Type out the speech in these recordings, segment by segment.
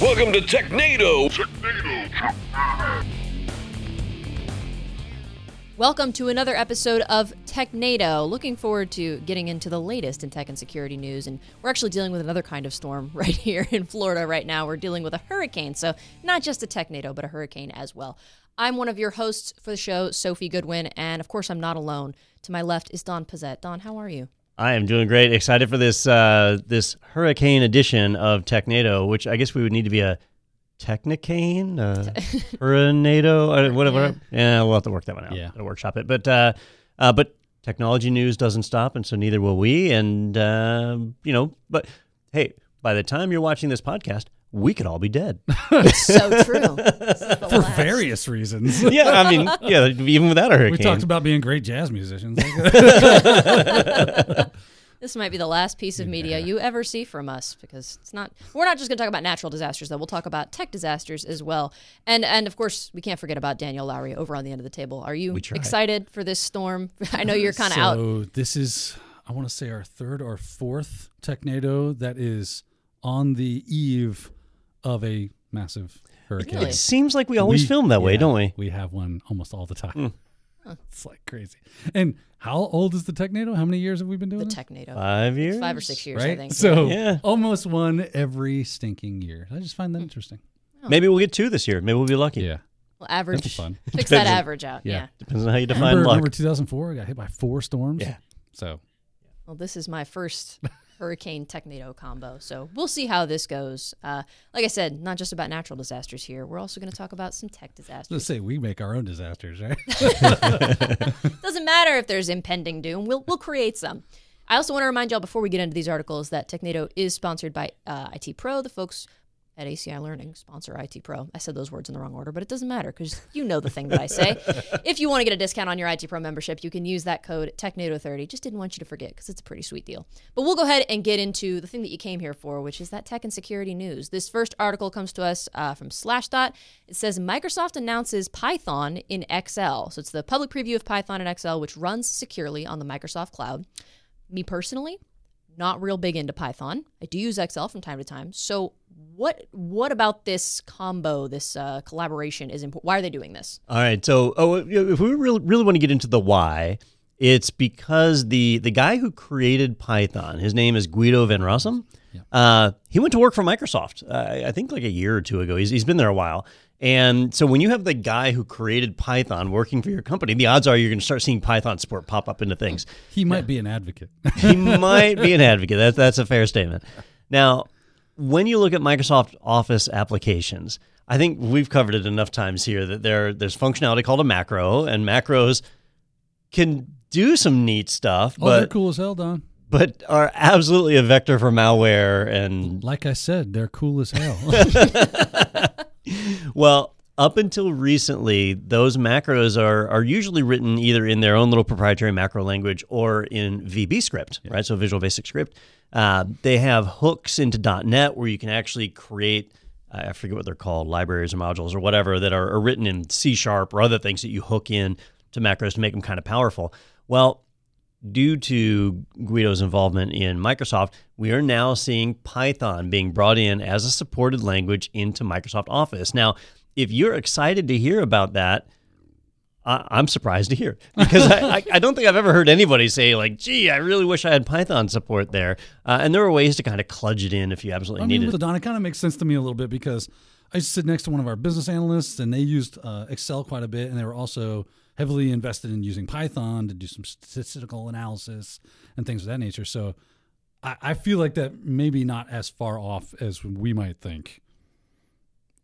Welcome to Technado. Welcome to another episode of TechNado. Looking forward to getting into the latest in tech and security news. And we're actually dealing with another kind of storm right here in Florida right now. We're dealing with a hurricane. So, not just a TechNado, but a hurricane as well. I'm one of your hosts for the show, Sophie Goodwin. And of course, I'm not alone. To my left is Don Pezet. Don, how are you? I am doing great. Excited for this uh, this hurricane edition of TechNado, which I guess we would need to be a Technicane, uh, Hurrinado, uh, whatever. Yeah. yeah. we'll have to work that one out. Yeah, to workshop it. But uh, uh, but technology news doesn't stop, and so neither will we. And uh, you know, but hey, by the time you're watching this podcast, we could all be dead. It's so true. For last. various reasons. yeah, I mean, yeah, even without a hurricane. We talked about being great jazz musicians. This might be the last piece of media yeah. you ever see from us because it's not. We're not just going to talk about natural disasters, though. We'll talk about tech disasters as well, and and of course we can't forget about Daniel Lowry over on the end of the table. Are you excited for this storm? I know you're kind of so out. So this is, I want to say, our third or fourth TechNado that is on the eve of a massive hurricane. It seems like we always we, film that yeah, way, don't we? We have one almost all the time. Mm. It's like crazy. And how old is the TechNado? How many years have we been doing the TechNado? Five years, five or six years, right? I think. So yeah. almost one every stinking year. I just find that interesting. Oh. Maybe we'll get two this year. Maybe we'll be lucky. Yeah. Well, average. Fun. Fix that average out. Yeah. yeah. Depends on how you define remember, luck. Remember 2004? I got hit by four storms. Yeah. So. Well, this is my first hurricane technado combo. So we'll see how this goes. Uh, like I said, not just about natural disasters here. We're also going to talk about some tech disasters. Let's say we make our own disasters, right? Doesn't matter if there's impending doom. We'll we'll create some. I also want to remind y'all before we get into these articles that Technado is sponsored by uh, IT Pro, the folks at ACI Learning, sponsor IT Pro. I said those words in the wrong order, but it doesn't matter because you know the thing that I say. if you want to get a discount on your IT Pro membership, you can use that code TechNado30. Just didn't want you to forget because it's a pretty sweet deal. But we'll go ahead and get into the thing that you came here for, which is that tech and security news. This first article comes to us uh, from Slashdot. It says Microsoft announces Python in Excel. So it's the public preview of Python in Excel, which runs securely on the Microsoft Cloud. Me personally, not real big into Python. I do use Excel from time to time. So what what about this combo, this uh, collaboration is important? Why are they doing this? All right. So oh, if we really really want to get into the why, it's because the the guy who created Python, his name is Guido van Rossum. Yeah. Uh, he went to work for Microsoft, uh, I think like a year or two ago. He's, he's been there a while. And so when you have the guy who created Python working for your company, the odds are you're going to start seeing Python support pop up into things. He might yeah. be an advocate. he might be an advocate. That's that's a fair statement. Now, when you look at Microsoft Office applications, I think we've covered it enough times here that there there's functionality called a macro, and macros can do some neat stuff. Oh, but, they're cool as hell, Don. But are absolutely a vector for malware and like I said, they're cool as hell. well, up until recently, those macros are are usually written either in their own little proprietary macro language or in VB script, yeah. right? So Visual Basic Script. Uh, they have hooks into .NET where you can actually create. I forget what they're called, libraries or modules or whatever that are, are written in C sharp or other things that you hook in to macros to make them kind of powerful. Well, due to Guido's involvement in Microsoft, we are now seeing Python being brought in as a supported language into Microsoft Office. Now, if you're excited to hear about that, I, am surprised to hear because I, I, don't think I've ever heard anybody say like, "Gee, I really wish I had Python support there." Uh, and there are ways to kind of kludge it in if you absolutely I need mean, it. Don, it kind of makes sense to me a little bit because I used to sit next to one of our business analysts, and they used uh, Excel quite a bit, and they were also heavily invested in using Python to do some statistical analysis and things of that nature. So I, I feel like that maybe not as far off as we might think.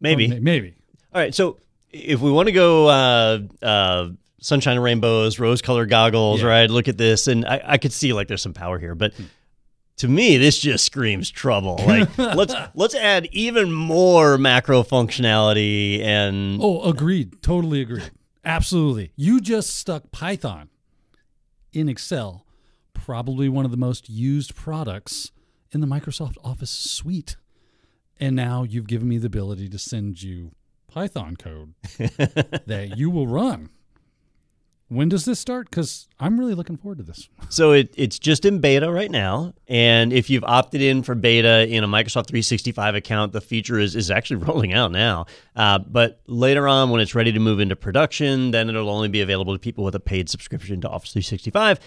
Maybe, may, maybe. All right, so if we want to go uh, uh, sunshine and rainbows, rose colored goggles, yeah. right? Look at this, and I, I could see like there's some power here, but. To me, this just screams trouble. Like let's let's add even more macro functionality and oh, agreed, totally agreed. Absolutely. You just stuck Python in Excel, probably one of the most used products in the Microsoft Office suite. And now you've given me the ability to send you Python code that you will run when does this start? Because I'm really looking forward to this. So it, it's just in beta right now. And if you've opted in for beta in a Microsoft 365 account, the feature is, is actually rolling out now. Uh, but later on, when it's ready to move into production, then it'll only be available to people with a paid subscription to Office 365.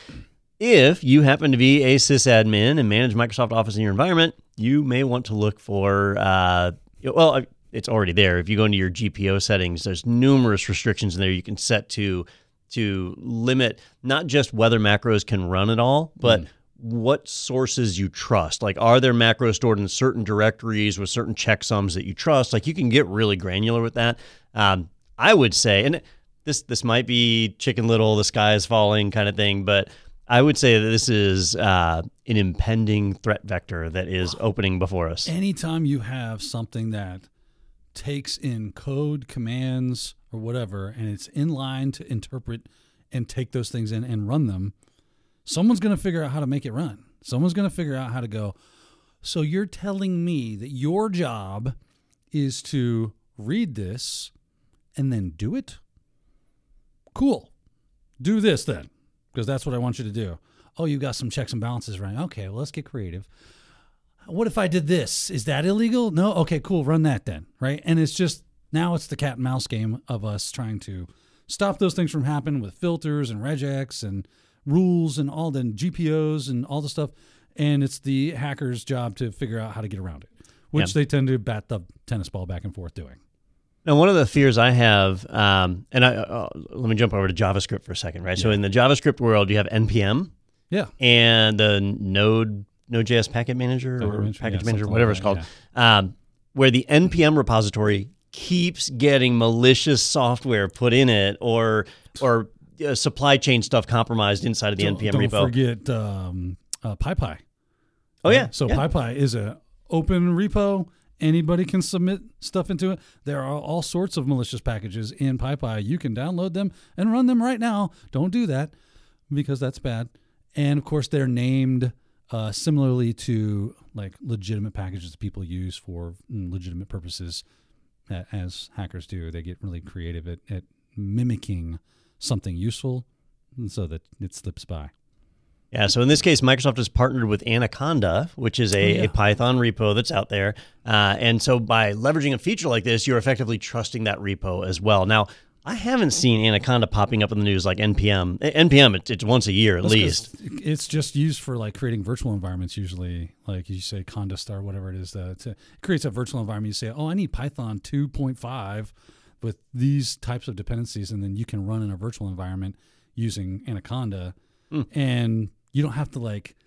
If you happen to be a sysadmin and manage Microsoft Office in your environment, you may want to look for, uh, well, it's already there. If you go into your GPO settings, there's numerous restrictions in there you can set to to limit not just whether macros can run at all, but mm. what sources you trust. Like, are there macros stored in certain directories with certain checksums that you trust? Like, you can get really granular with that. Um, I would say, and this this might be Chicken Little, the sky is falling kind of thing, but I would say that this is uh, an impending threat vector that is opening before us. Anytime you have something that takes in code commands or whatever, and it's in line to interpret and take those things in and run them, someone's going to figure out how to make it run. Someone's going to figure out how to go. So you're telling me that your job is to read this and then do it? Cool. Do this then, because that's what I want you to do. Oh, you got some checks and balances right. Okay, well, let's get creative what if I did this? Is that illegal? No. Okay, cool. Run that then. Right. And it's just now it's the cat and mouse game of us trying to stop those things from happening with filters and regex and rules and all the GPOs and all the stuff. And it's the hacker's job to figure out how to get around it, which yep. they tend to bat the tennis ball back and forth doing. Now, one of the fears I have, um, and I, uh, let me jump over to JavaScript for a second, right? Yeah. So in the JavaScript world, you have npm, yeah, and the Node Node.js packet manager or manager, package yeah, manager, whatever like that, it's called, yeah. um, where the npm repository keeps getting malicious software put in it or or uh, supply chain stuff compromised inside of the don't, npm don't repo. Don't forget um, uh, PyPI. Oh yeah. So yeah. PyPI is a open repo. Anybody can submit stuff into it. There are all sorts of malicious packages in PyPI. You can download them and run them right now. Don't do that because that's bad. And of course, they're named uh, similarly to like legitimate packages that people use for mm, legitimate purposes, as hackers do, they get really creative at, at mimicking something useful so that it slips by. Yeah, so in this case, Microsoft has partnered with Anaconda, which is a, oh, yeah. a Python repo that's out there. Uh, and so by leveraging a feature like this, you're effectively trusting that repo as well. Now, I haven't seen Anaconda popping up in the news like NPM. NPM, it's, it's once a year at That's least. It's just used for like creating virtual environments. Usually, like you say, Conda Star, whatever it is, that to, it creates a virtual environment. You say, "Oh, I need Python 2.5 with these types of dependencies," and then you can run in a virtual environment using Anaconda, mm. and you don't have to like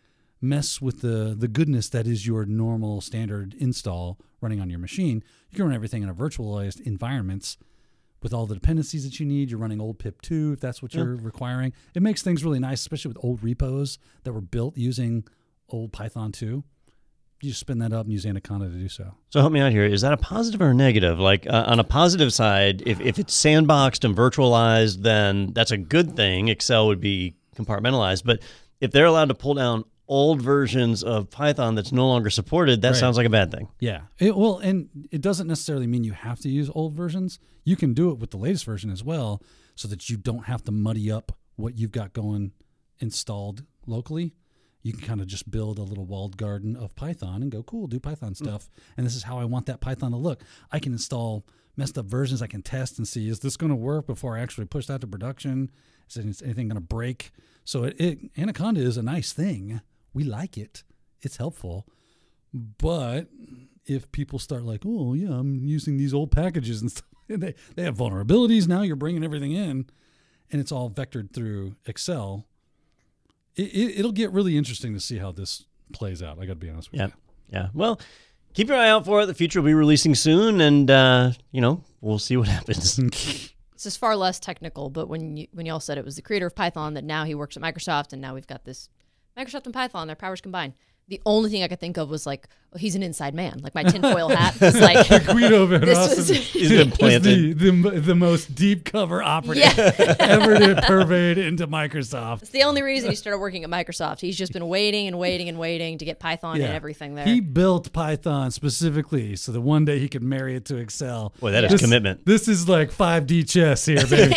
mess with the the goodness that is your normal standard install running on your machine. You can run everything in a virtualized environments with all the dependencies that you need. You're running old pip 2 if that's what yeah. you're requiring. It makes things really nice, especially with old repos that were built using old Python 2. You just spin that up and use Anaconda to do so. So help me out here. Is that a positive or a negative? Like uh, on a positive side, if, if it's sandboxed and virtualized, then that's a good thing. Excel would be compartmentalized. But if they're allowed to pull down old versions of Python that's no longer supported, that right. sounds like a bad thing. Yeah. It, well, and it doesn't necessarily mean you have to use old versions. You can do it with the latest version as well so that you don't have to muddy up what you've got going installed locally. You can kind of just build a little walled garden of Python and go, cool, do Python hmm. stuff. Mm. And this is how I want that Python to look. I can install messed up versions. I can test and see, is this going to work before I actually push that to production? Is anything going to break? So it, it, Anaconda is a nice thing we like it. It's helpful. But if people start like, oh yeah, I'm using these old packages and stuff, and they, they have vulnerabilities. Now you're bringing everything in, and it's all vectored through Excel. It, it, will get really interesting to see how this plays out. I got to be honest with yeah. you. Yeah. Well, keep your eye out for it. The future will be releasing soon, and uh, you know we'll see what happens. this is far less technical, but when you when y'all said it was the creator of Python that now he works at Microsoft, and now we've got this Microsoft and Python, their powers combined. The only thing I could think of was like, oh, he's an inside man. Like my tinfoil hat was like, Guido Van this Rossum was. He's been was planted. the, the, the most deep cover operative Yeah. ever to pervade into Microsoft. It's the only reason he started working at Microsoft. He's just been waiting and waiting and waiting to get Python and everything there. He built Python specifically so that one day he could marry it to Excel. Boy, that is This- commitment. This is like 5D chess here, baby.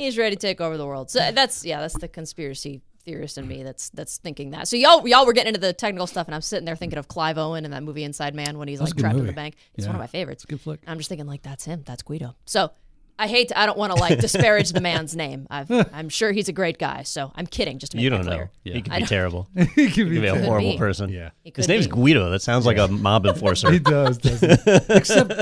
He's ready to take over the world. So that's yeah, that's the conspiracy theorist in me that's that's thinking that. So y'all y'all were getting into the technical stuff, and I'm sitting there thinking of Clive Owen and that movie Inside Man when he's That's like good trapped in the bank. It's Yeah. one of my favorites. Good flick. I'm just thinking like that's him. That's Guido. So I hate to. I don't want to like disparage the man's name. I've, I'm sure he's a great guy. So I'm kidding. Just to make You don't know. Yeah. He could be don't- terrible. he could He be, could be a horrible be. person. Yeah. His name's be. Guido. That sounds like a mob enforcer. He does, doesn't he? except,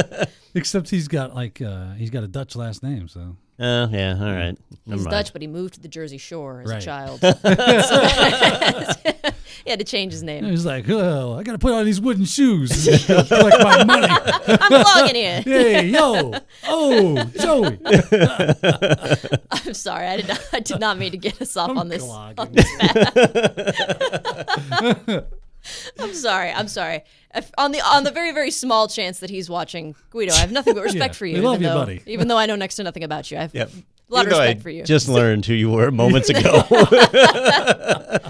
except he's got like uh, he's got a Dutch last name, so Uh, yeah, all right. Never He's mind. Dutch, but he moved to the Jersey Shore as Right. a child. he had to change his name. he's like, oh, I got to put on these wooden shoes, to collect my money. I'm logging in. Hey, yo, oh, Joey, I'm sorry. I did not. I did not mean to get us off on this. clogging. On this path. I'm sorry. I'm sorry. If, on the on the very very small chance that he's watching Guido, I have nothing but respect Yeah, for you. we love even you, though, buddy. Even though I know next to nothing about you, I have Yep. a lot of Even though I respect for you. Just learned who you were moments ago.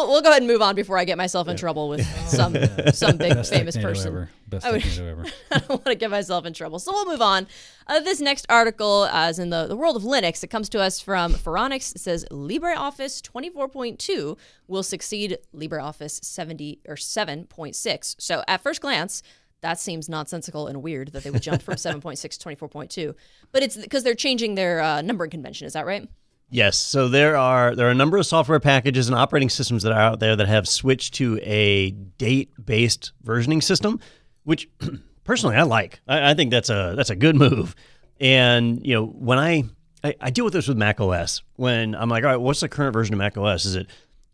We'll, we'll go ahead and move on before I get myself in trouble with some some big best famous person. ever, best I would- ever. I don't want to get myself in trouble. So we'll move on. Uh, this next article uh, is in the, the world of Linux. It comes to us from Phoronix. It says LibreOffice 24.2 will succeed LibreOffice 70 or 7.6. So at first glance, that seems nonsensical and weird that they would jump from 7.6 to 24.2. But it's because they're changing their uh, numbering convention. Is that right? Yes. So there are there are a number of software packages and operating systems that are out there that have switched to a date based versioning system, which personally I like. I, I think that's a that's a good move. And you know when I, I I deal with this with Mac OS when I'm like, all right, what's the current version of Mac OS? Is it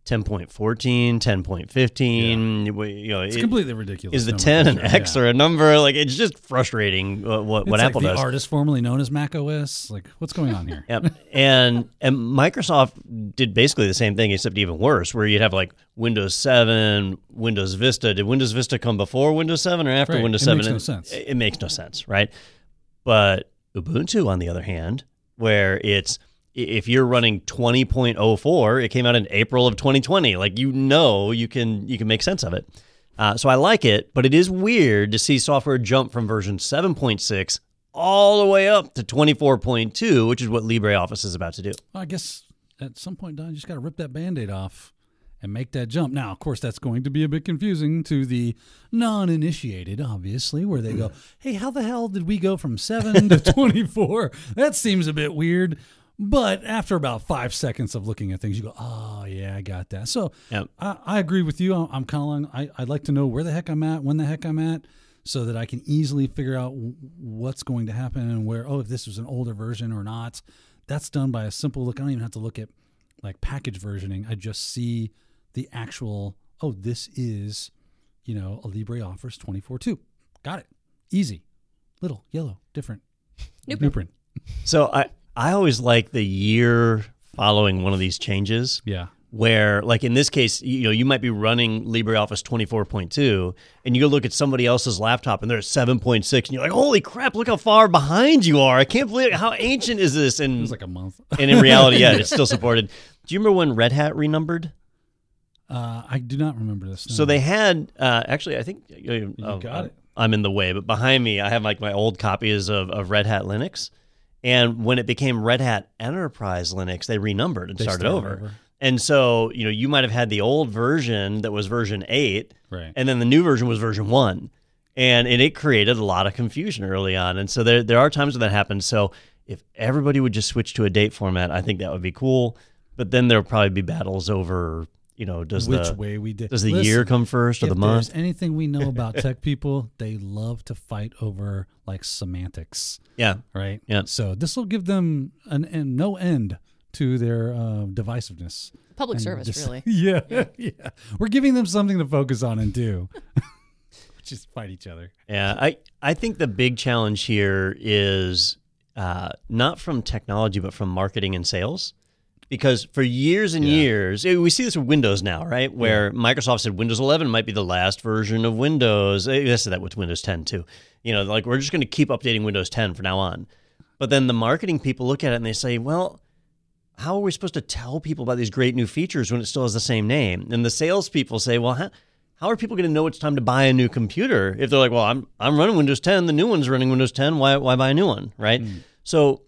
10.14, 10.15? We- You know, It's it- completely ridiculous. is the 10 an. X or a number? Like it's just frustrating uh, what, It's what like Apple the does. artist formerly known as Mac OS. Like, what's going on here? Yep. and and Microsoft did basically the same thing, except even worse, where you'd have like Windows 7, Windows Vista. Did Windows Vista come before Windows 7 or after Right. Windows It 7? makes no sense. It, it makes no sense, right? But Ubuntu, on the other hand, where it's if you're running 20.04, it came out in April of 2020. Like you know, you can you can make sense of it. Uh, so I like it, but it is weird to see software jump from version 7.6 all the way up to 24.2, which is what LibreOffice is about to do. Well, I guess at some point, Don, you just got to rip that band aid off and make that jump. Now, of course, that's going to be a bit confusing to the non initiated, obviously, where they go, hey, how the hell did we go from 7 to 24? That seems a bit weird. But after about five seconds of looking at things, you go, oh, yeah, I got that. So Yep. I, I agree with you. I'm, I'm kind of, I, I'd like to know where the heck I'm at, when the heck I'm at, so that I can easily figure out w- what's going to happen and where, oh, if this was an older version or not. That's done by a simple look. I don't even have to look at like package versioning. I just see the actual, oh, this is, you know, a LibreOffice 24.2. Got it. Easy. Little, yellow, different. New New print. So I I always like the year following one of these changes. Yeah. where like in this case you know you might be running LibreOffice 24.2 and you go look at somebody else's laptop and they're at 7.6 and you're like holy crap look how far behind you are I can't believe it. how ancient is this It and was like a month. and in reality yeah it's still supported do you remember when Red Hat renumbered Uh, I do not remember this. so they had uh, actually I think you got it. I'm in the way but behind me I have like my old copies of, of Red Hat Linux and when it became Red Hat Enterprise Linux they renumbered and They started over. over. And so, you know, you might have had the old version that was version 8 Right. and then the new version was version 1. And, and it created a lot of confusion early on. And so there there are times when that happens. So if everybody would just switch to a date format, I think that would be cool. But then there'll probably be battles over, you know, does Which the way we did. does the Listen, year come first or if the month? there's anything we know about tech people, they love to fight over like semantics, Yeah. right? Yeah. So this will give them an, an no end to their uh, divisiveness. Public And service, just- really. Yeah, yeah, We're giving them something to focus on and do, just fight each other. Yeah, I, I think the big challenge here is uh, not from technology, but from marketing and sales. Because for years and years, eh, we see this with Windows now, right? Where Microsoft said Windows 11 might be the last version of Windows. They said that with Windows 10 too. You know, like we're just going to keep updating Windows 10 from now on. But then the marketing people look at it and they say, well, how are we supposed to tell people about these great new features when it still has the same name? And the salespeople say, well, how, how are people going to know it's time to buy a new computer if they're like, well, I'm I'm running Windows 10, the new one's running Windows 10, why why buy a new one, right? So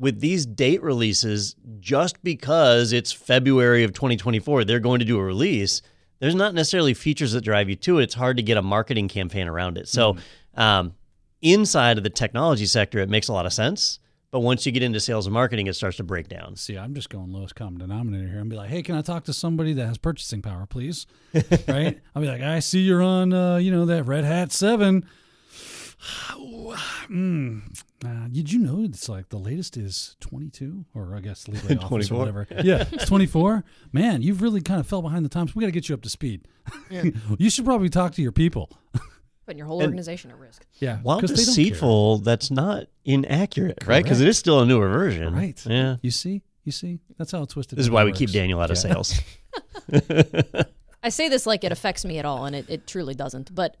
with these date releases, just because it's February of 2024, they're going to do a release. There's not necessarily features that drive you to it. It's hard to get a marketing campaign around it. So, um, inside of the technology sector, it makes a lot of sense. But once you get into sales and marketing, it starts to break down. See, I'm just going lowest common denominator here and be like, hey, can I talk to somebody that has purchasing power, please? right? I'll be like, I see you're on, uh, you know, that Red Hat 7. mm. Uh, did you know it's like the latest is 22 or I guess LibreOffice 24. or whatever? Yeah, it's 24. Man, you've really kind of fell behind the times. We got to get you up to speed. you should probably talk to your people. Putting your whole organization at risk. Yeah, While 'cause they deceitful, that's not inaccurate, right? Because it is still a newer version. Right. Yeah. You see, you see, that's how it's twisted. This is that why we works. keep Daniel out of Yeah. sales. I say this like it affects me at all, and it, it truly doesn't. But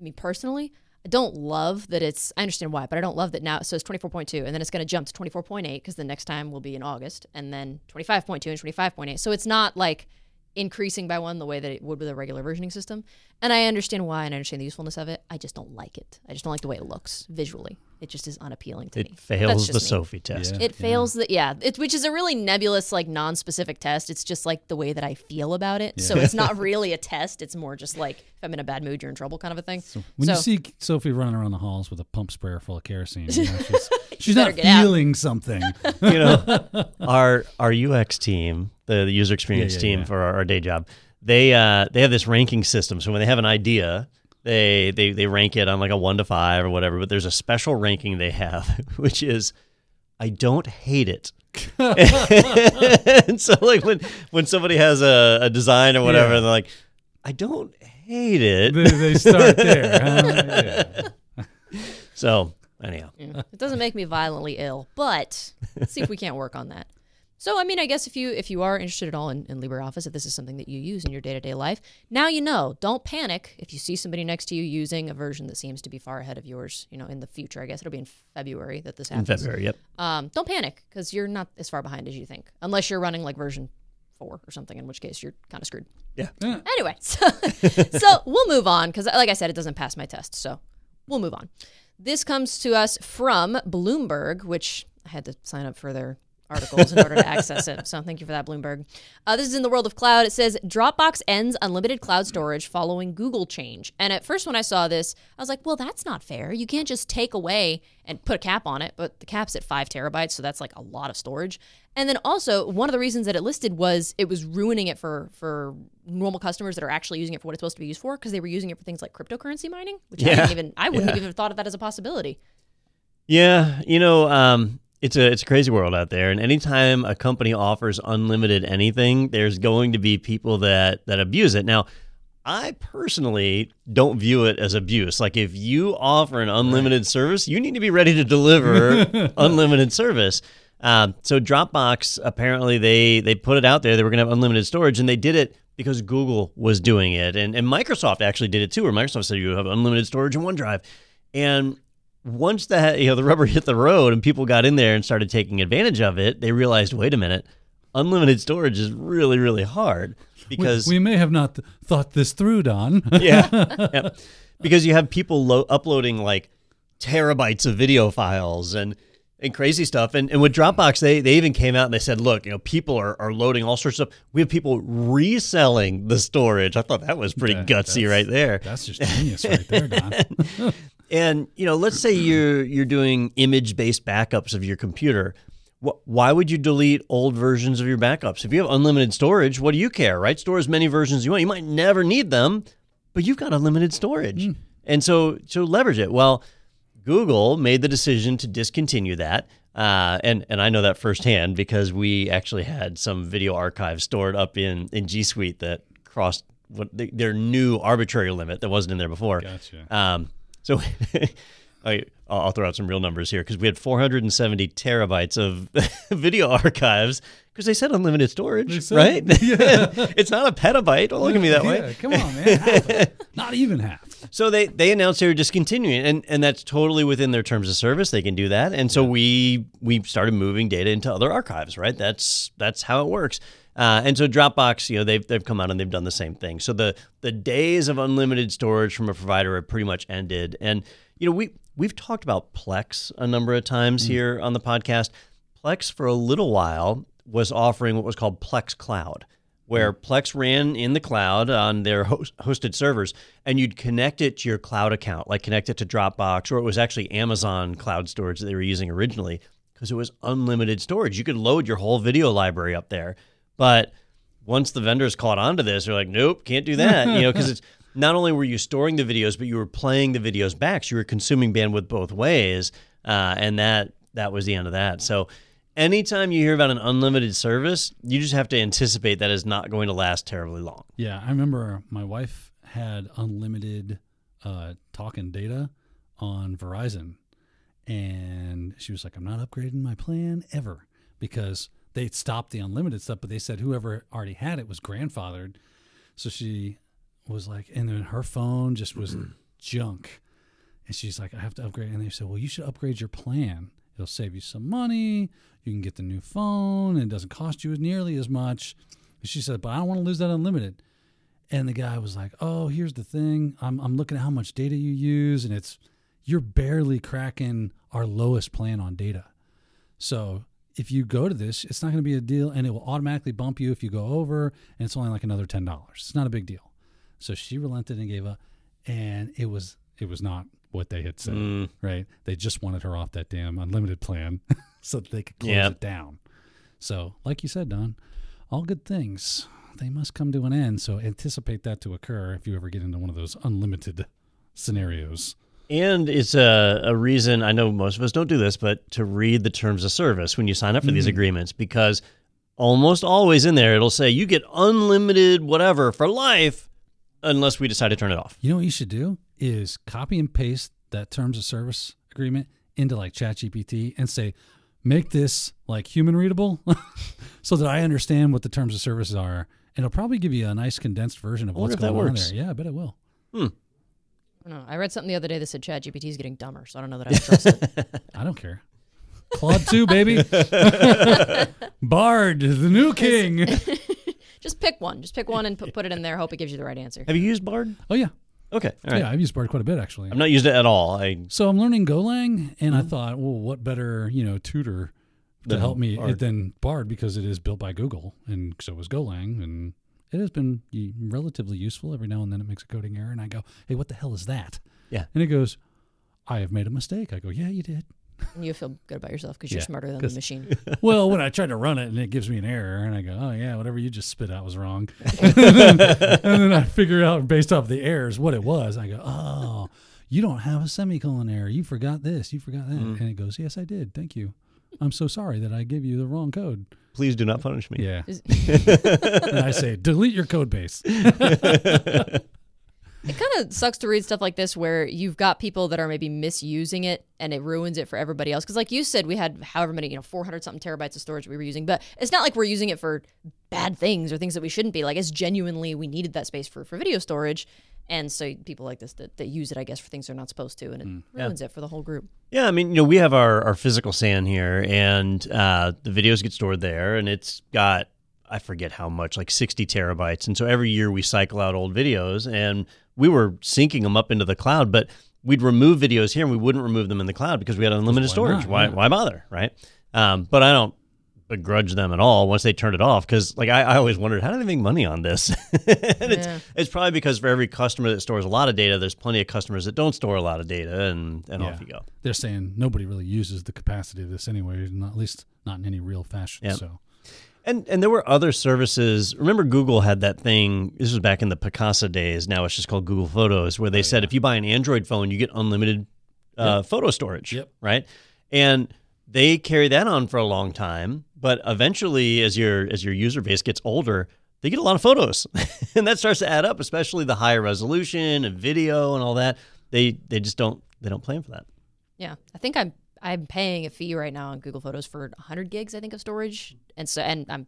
me personally, I don't love that it's. I understand why, but I don't love that now. So it's 24.2, and then it's going to jump to 24.8 because the next time will be in August, and then 25.2 and 25.8. So it's not like increasing by one the way that it would with a regular versioning system. And I understand why, and I understand the usefulness of it. I just don't like it. I just don't like the way it looks visually. It just is unappealing to me. It That's fails the me. Sophie test. Yeah. It fails the yeah, it, which is a really nebulous, like non-specific test. It's just like the way that I feel about it. So it's not really a test. It's more just like if I'm in a bad mood, you're in trouble, kind of a thing. When So- you see Sophie running around the halls with a pump sprayer full of kerosene, you know, she's, she's better not get out. feeling something. you know, our our UX team, the, the user experience Yeah, yeah, team yeah. for our, our day job, they uh, they have this ranking system. So when they have an idea, they they they rank it on like a one to five or whatever. But there's a special ranking they have, which is I don't hate it. and so like when when somebody has a, a design or whatever, Yeah. they're like, I don't hate it. they, they start there. Huh? Yeah. So anyhow, It doesn't make me violently ill, but let's see if we can't work on that. So, I mean, I guess if you if you are interested at all in, in LibreOffice, if this is something that you use in your day to day life, now you know. Don't panic if you see somebody next to you using a version that seems to be far ahead of yours. You know, in the future, I guess it'll be in February that this happens. in. February, yep. Um, don't panic because you're not as far behind as you think, unless you're running like version four or something, in which case you're kind of screwed. Yeah. Anyway, so, so we'll move on because, like I said, it doesn't pass my test. So we'll move on. This comes to us from Bloomberg, which I had to sign up for their articles in order to access it. So thank you for that, Bloomberg. Uh, this is in the world of cloud. It says Dropbox ends unlimited cloud storage following Google change. And at first, when I saw this, I was like, well, that's not fair. You can't just take away and put a cap on it, but the cap's at five terabytes, so that's like a lot of storage. And then also, one of the reasons that it listed was it was ruining it for for normal customers that are actually using it for what it's supposed to be used for because they were using it for things like cryptocurrency mining, which I Yeah. didn't even I wouldn't Yeah. have even thought of that as a possibility. Yeah, you know, um, it's a it's a crazy world out there, and anytime a company offers unlimited anything, there's going to be people that that abuse it. Now, I personally don't view it as abuse. Like if you offer an unlimited service, you need to be ready to deliver unlimited service. Um, so Dropbox apparently they they put it out there they were going to have unlimited storage, and they did it because Google was doing it, and and Microsoft actually did it too. Where Microsoft said you have unlimited storage in OneDrive, and once that you know the rubber hit the road and people got in there and started taking advantage of it, they realized, wait a minute, unlimited storage is really really hard because we may have not th- thought this through, Don. yeah, yep. because you have people lo- uploading like terabytes of video files and and crazy stuff. And and with Dropbox, they they even came out and they said, look, you know, people are, are loading all sorts of stuff. We have people reselling the storage. I thought that was pretty Yeah, gutsy right there. That's just genius right there, Don. And you know, let's say you're you're doing image-based backups of your computer. Why would you delete old versions of your backups? If you have unlimited storage, what do you care, right? Store as many versions as you want. You might never need them, but you've got unlimited storage, and so so leverage it. Well, Google made the decision to discontinue that. Uh, and and I know that firsthand because we actually had some video archives stored up in, in G Suite that crossed what the, their new arbitrary limit that wasn't in there before. Gotcha. Um, so I, I'll throw out some real numbers here because we had 470 terabytes of video archives because they said unlimited storage, said- right? it's not a petabyte. Don't look at me that way. Yeah, come on, man. Not even half. So they they announced they were discontinuing, and and that's totally within their terms of service. They can do that, and so we we started moving data into other archives. Right, that's that's how it works. Uh, and so Dropbox, you know, they've they've come out and they've done the same thing. So the the days of unlimited storage from a provider have pretty much ended. And you know, we we've talked about Plex a number of times here on the podcast. Plex for a little while was offering what was called Plex Cloud, where Plex ran in the cloud on their host- hosted servers, and you'd connect it to your cloud account, like connect it to Dropbox, or it was actually Amazon cloud storage that they were using originally, because it was unlimited storage. You could load your whole video library up there, but once the vendors caught on to this, they're like, nope, can't do that. You know, because it's not only were you storing the videos, but you were playing the videos back. So you were consuming bandwidth both ways, uh, and that that was the end of that. So anytime you hear about an unlimited service, you just have to anticipate that is not going to last terribly long. Yeah, I remember my wife had unlimited uh, talk and data on Verizon, and she was like, "I'm not upgrading my plan ever," because they stopped the unlimited stuff, but they said whoever already had it was grandfathered. So she was like, and then her phone just was mm-hmm. junk, and she's like, "I have to upgrade," and they said, "Well, you should upgrade your plan. It'll save you some money. You can get the new phone, and it doesn't cost you nearly as much." She said, "But I don't want to lose that unlimited." And the guy was like, "Oh, here's the thing. I'm I'm looking at how much data you use, and it's you're barely cracking our lowest plan on data. So if you go to this, it's not going to be a deal, and it will automatically bump you if you go over, and it's only like another ten dollars. It's not a big deal." So she relented and gave up, and it was it was not what they had said. Mm. Right? They just wanted her off that damn unlimited plan so that they could close Yep. it down. So, like you said, Don, all good things they must come to an end. So anticipate that to occur if you ever get into one of those unlimited scenarios. And it's a, a reason I know most of us don't do this, but to read the terms of service when you sign up for these mm-hmm. agreements, because almost always in there it'll say you get unlimited whatever for life unless we decide to turn it off. You know what you should do is copy and paste that terms of service agreement into like ChatGPT and say, make this like human readable so that I understand what the terms of service are. And it'll probably give you a nice condensed version of what's going on there. Yeah, I bet it will. Hmm. I don't know. I read something the other day that said ChatGPT is getting dumber, so I don't know that I would trust it. I don't care. Claude 2, baby. Bard, the new king. Just pick one. Just pick one and put, put it in there. Hope it gives you the right answer. Have you used Bard? Oh, yeah. Okay. All right. Yeah, I've used Bard quite a bit, actually. I've not used it at all. I So I'm learning Golang, and I mm-hmm. thought, well, what better, you know, tutor to Than help me Bard. than Bard because it is built by Google, and so is Golang, and it has been relatively useful. Every now and then it makes a coding error, and I go, hey, what the hell is that? Yeah. And it goes, I have made a mistake. I go, yeah, you did. And you feel good about yourself because you're Yeah, smarter than the machine. well, when I try to run it and it gives me an error, and I go, oh yeah, whatever you just spit out was wrong, and, then, and then I figure out based off the errors what it was. I go, oh, you don't have a semicolon error. You forgot this. You forgot that. Mm-hmm. And it goes, yes, I did. Thank you. I'm so sorry that I gave you the wrong code. Please do not punish me. Yeah. And I say, delete your code base. It kind of sucks to read stuff like this where you've got people that are maybe misusing it and it ruins it for everybody else. Because, like you said, we had however many, you know, 400 something terabytes of storage we were using, but it's not like we're using it for bad things or things that we shouldn't be. Like, it's genuinely, we needed that space for, for video storage. And so people like this that, that use it, I guess, for things they're not supposed to, and it ruins it for the whole group. Yeah, I mean, you know, we have our, our physical SAN here, and uh, the videos get stored there, and it's got I forget how much, like sixty terabytes, and so every year we cycle out old videos, and we were syncing them up into the cloud, but we'd remove videos here, and we wouldn't remove them in the cloud because we had unlimited why storage. not? Why Yeah. why bother, right? Um, but I don't begrudge them at all once they turn it off because like I, I always wondered how do they make money on this and it's, Yeah. it's probably because for every customer that stores a lot of data there's plenty of customers that don't store a lot of data and, and off you go They're saying nobody really uses the capacity of this anyway, not, at least not in any real fashion. Yep. So And and there were other services. Remember, Google had that thing. This was back in the Picasa days. Now it's just called Google Photos, where they Oh, said if you buy an Android phone, you get unlimited uh, photo storage. Yep. Right. And they carry that on for a long time, but eventually, as your as your user base gets older, they get a lot of photos, and that starts to add up. Especially the higher resolution and video and all that. They they just don't they don't plan for that. Yeah, I think I'm. I'm paying a fee right now on Google Photos for 100 gigs, I think, of storage, and so and I'm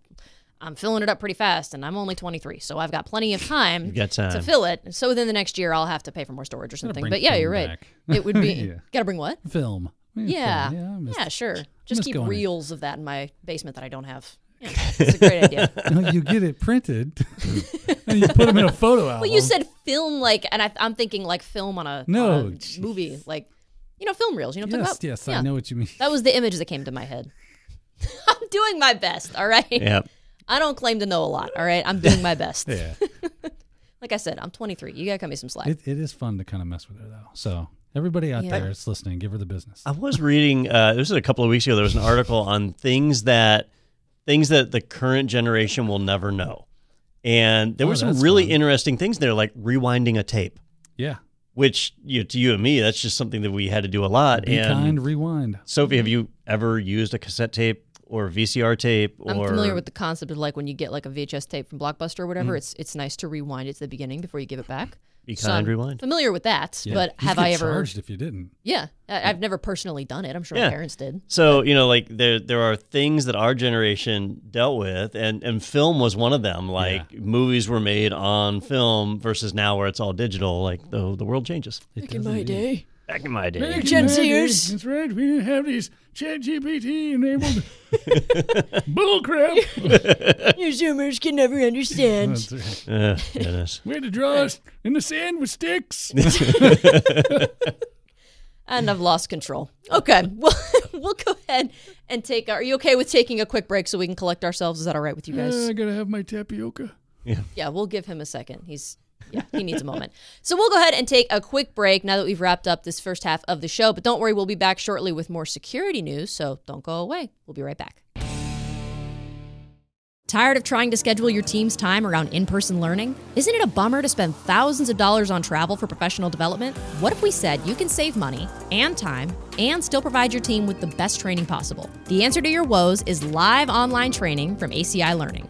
I'm filling it up pretty fast, and I'm only 23, so I've got plenty of time, got to fill it. So within the next year, I'll have to pay for more storage or something. But yeah, you're right. back. It would be Yeah. gotta bring what? Film. Yeah, film. Yeah. I missed- yeah, sure. Just keep going in. reels of that in my basement that I don't have. Yeah, it's a great idea. You get it printed, and you put them in a photo album. Well, you said film like, and I, I'm thinking like film on a, No, on a movie, like you know, film reels. You know what I'm yes, talking about? yes, Yeah. I know what you mean. That was the image that came to my head. I'm doing my best. All right. Yeah. I don't claim to know a lot. All right. I'm doing my best. Yeah, Like I said, I'm 23. You gotta cut me some slack. it, it is fun to kind of mess with her though. So everybody out Yeah. there that's listening, give her the business. I was reading. Uh, this was a couple of weeks ago. There was an article on things that things that the current generation will never know, and there Oh, were some really fun. interesting things there, like rewinding a tape. Yeah, Which you to you and me, that's just something that we had to do a lot. be and kind, rewind. Sophie, have you ever used a cassette tape or VCR tape? Or I'm familiar with the concept of like when you get like a VHS tape from Blockbuster or Mm. whatever. It's it's nice to rewind it to the beginning before you give it back. Be So Kind I'm Rewind. Familiar with that, Yeah. but You'd have get I ever? charged if you didn't? Yeah, I, I've never personally done it. I'm sure Yeah. my parents did. So you know, like there there are things that our generation dealt with, and and film was one of them. Like movies were made on film versus now where it's all digital. Like the the world changes. It does indeed. day. Back in my day, Back Gen Zers. That's right. We didn't have these Chat GPT enabled bullcrap. You Zoomers can never understand. That's right. uh. We had to draw us in the sand with sticks. And I've lost control. Okay, well, we'll go ahead and take. Our, are you okay with taking a quick break so we can collect ourselves? Is that all right with you guys? I gotta have my tapioca. Yeah. Yeah, we'll give him a second. He's yeah, he needs a moment. So we'll go ahead and take a quick break now that we've wrapped up this first half of the show. But don't worry, we'll be back shortly with more security news. So don't go away. We'll be right back. Tired of trying to schedule your team's time around in person learning? Isn't it a bummer to spend thousands of dollars on travel for professional development? What if we said you can save money and time and still provide your team with the best training possible? The answer to your woes is live online training from ACI Learning.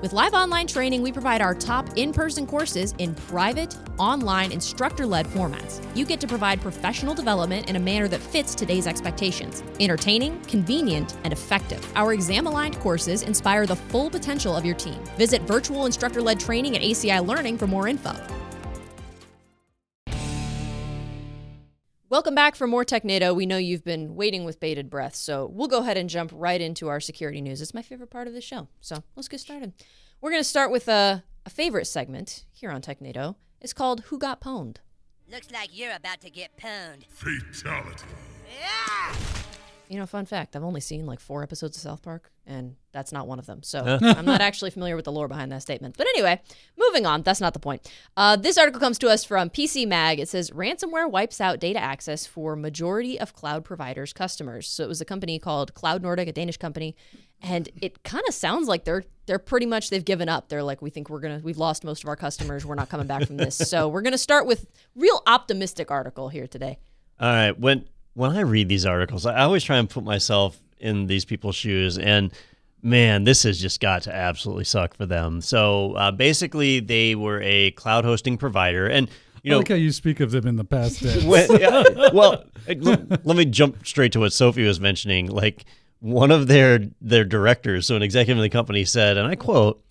With live online training, we provide our top in person courses in private, online, instructor led formats. You get to provide professional development in a manner that fits today's expectations entertaining, convenient, and effective. Our exam aligned courses inspire the full potential of your team. Visit virtual instructor led training at ACI Learning for more info. Welcome back for more TechNado. We know you've been waiting with bated breath, so we'll go ahead and jump right into our security news. It's my favorite part of the show, so let's get started. We're going to start with a, a favorite segment here on TechNado. It's called Who Got Pwned? Looks like you're about to get pwned. Fatality. Yeah! You know, fun fact I've only seen like four episodes of South Park, and that's not one of them. So I'm not actually familiar with the lore behind that statement. But anyway, moving on. That's not the point. Uh, this article comes to us from PC Mag. It says ransomware wipes out data access for majority of cloud providers' customers. So it was a company called Cloud Nordic, a Danish company. And it kind of sounds like they're they're pretty much they've given up. They're like, we think we're gonna we've lost most of our customers. We're not coming back from this. so we're gonna start with real optimistic article here today. All right. When when I read these articles, I always try and put myself in these people's shoes, and man, this has just got to absolutely suck for them. So uh, basically, they were a cloud hosting provider, and you I know, like how you speak of them in the past tense. when, yeah, well, let, let me jump straight to what Sophie was mentioning. Like one of their their directors, so an executive in the company, said, and I quote.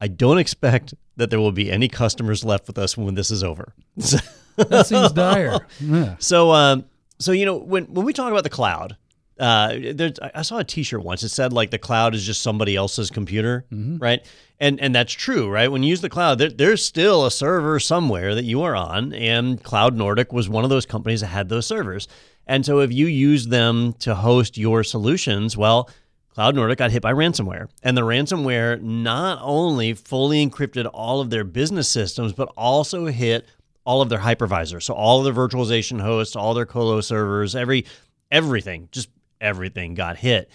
I don't expect that there will be any customers left with us when this is over. that seems dire. Yeah. So, um, so you know, when when we talk about the cloud, uh, there's I saw a T-shirt once. It said like the cloud is just somebody else's computer, right? And and that's true, right? When you use the cloud, there, there's still a server somewhere that you are on, and Cloud Nordic was one of those companies that had those servers. And so, if you use them to host your solutions, well. Cloud Nordic got hit by ransomware, and the ransomware not only fully encrypted all of their business systems, but also hit all of their hypervisors. So all of their virtualization hosts, all their colo servers, every everything, just everything got hit.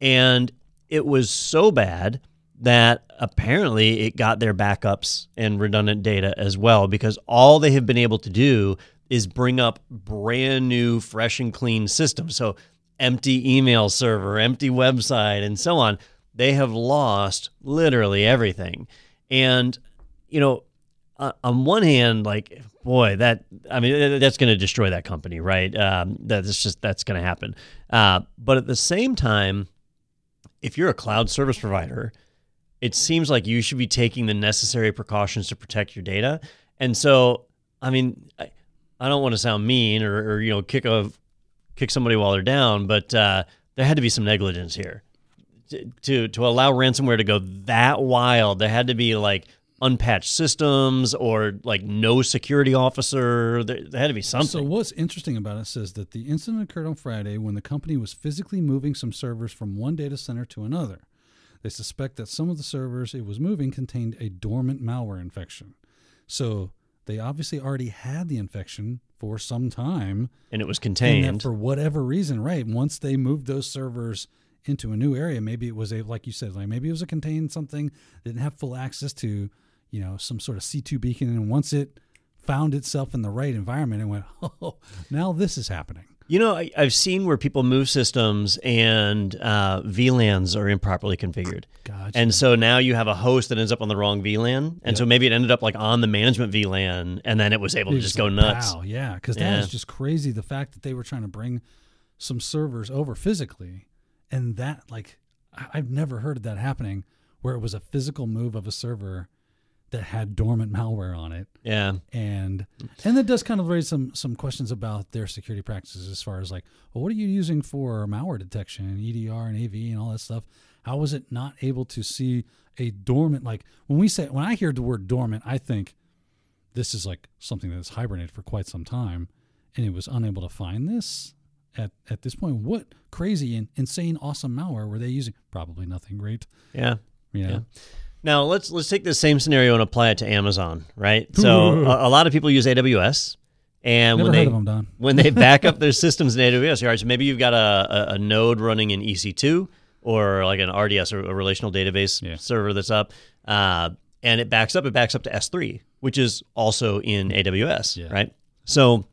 And it was so bad that apparently it got their backups and redundant data as well because all they have been able to do is bring up brand new fresh and clean systems. So empty email server, empty website and so on. They have lost literally everything. And you know, uh, on one hand, like boy, that I mean that's going to destroy that company, right? Um, that's just that's going to happen. Uh, but at the same time, if you're a cloud service provider, it seems like you should be taking the necessary precautions to protect your data. And so, I mean, I, I don't want to sound mean or, or, you know kick a kick somebody while they're down, but uh, there had to be some negligence here to, to to allow ransomware to go that wild. There had to be like unpatched systems or like no security officer. There, there had to be something. So what's interesting about it says that the incident occurred on Friday when the company was physically moving some servers from one data center to another. They suspect that some of the servers it was moving contained a dormant malware infection. So they obviously already had the infection for some time. and it was contained. for whatever reason, right? Once they moved those servers into a new area, maybe it was a like you said, like maybe it was a contained something that didn't have full access to, you know, some sort of C two beacon, and once it found itself in the right environment, it went, oh, now this is happening. You know, I, I've seen where people move systems and uh, VLANs are improperly configured. Gotcha. And so now you have a host that ends up on the wrong VLAN. And so maybe it ended up like on the management VLAN and then it was able to It's just go like, nuts. Wow, yeah, because that Yeah. is just crazy. The fact that they were trying to bring some servers over physically, and that like I've never heard of that happening, where it was a physical move of a server that had dormant malware on it, Yeah. and and that does kind of raise some some questions about their security practices as far as like, well, what are you using for malware detection and EDR and AV and all that stuff? How was it not able to see a dormant like when we say when I hear the word dormant, I think this is like something that's hibernated for quite some time and it was unable to find this at, at this point what crazy and insane awesome malware were they using probably nothing great Yeah. you know Now let's let's take this same scenario and apply it to Amazon, right? So a, a lot of people use AWS, and never when they them when they back up their systems in AWS, all right, so maybe you've got a, a, a node running in EC2 or like an RDS or a relational database Yeah. server that's up, uh, and it backs up. It backs up to S3, which is also in AWS, Yeah. right? So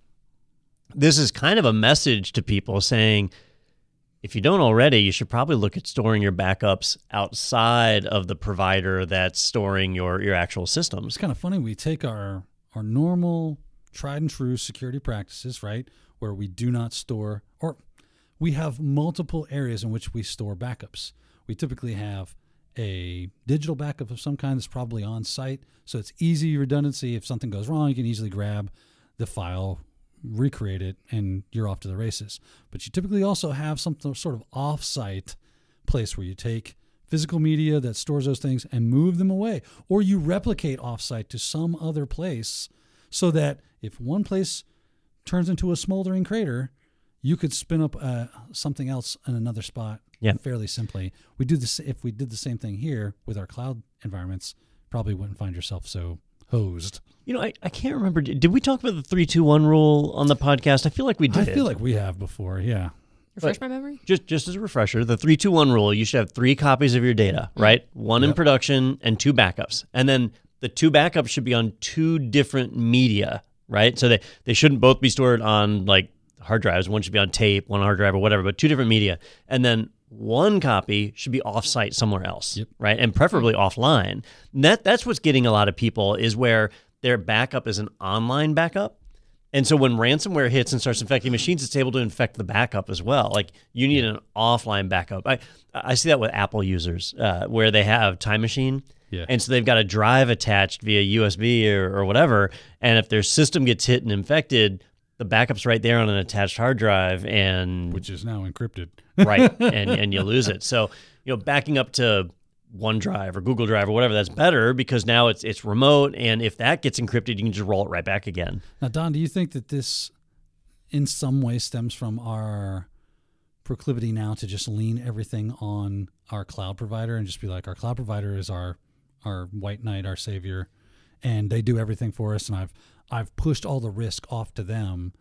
this is kind of a message to people saying, if you don't already, you should probably look at storing your backups outside of the provider that's storing your your actual systems. it's kind of funny we take our our normal tried and true security practices right where we do not store or we have multiple areas in which we store backups we typically have a digital backup of some kind that's probably on site so it's easy redundancy if something goes wrong you can easily grab the file recreate it and you're off to the races but you typically also have some sort of off-site place where you take physical media that stores those things and move them away or you replicate offsite to some other place so that if one place turns into a smoldering crater you could spin up uh, something else in another spot Yeah. fairly simply we do this if we did the same thing here with our cloud environments probably wouldn't find yourself so hosed You know, I, I can't remember. Did did we talk about the three two one rule on the podcast? I feel like we did. i feel like we have before yeah Refresh my memory. just just as a refresher, the three two one rule. You should have three copies of your data, right? One in production and two backups, and then the two backups should be on two different media, right? So they they shouldn't both be stored on like hard drives. One should be on tape, one hard drive or whatever, but two different media, and then one copy should be offsite somewhere else, Yep. right? And preferably offline. And that that's what's getting a lot of people is where their backup is an online backup. And so when ransomware hits and starts infecting machines, it's able to infect the backup as well. Like you need an offline backup. I I see that with Apple users uh, where they have Time Machine. Yeah. And so they've got a drive attached via USB or, or whatever. And if their system gets hit and infected, the backup's right there on an attached hard drive and which is now encrypted. Right and and you lose it. So you know backing up to OneDrive or Google Drive or whatever that's better because now it's it's remote and if that gets encrypted you can just roll it right back again. Now, Don, do you think that this, in some way, stems from our proclivity now to just lean everything on our cloud provider and just be like, our cloud provider is our our white knight, our savior, and they do everything for us, and I've I've pushed all the risk off to them,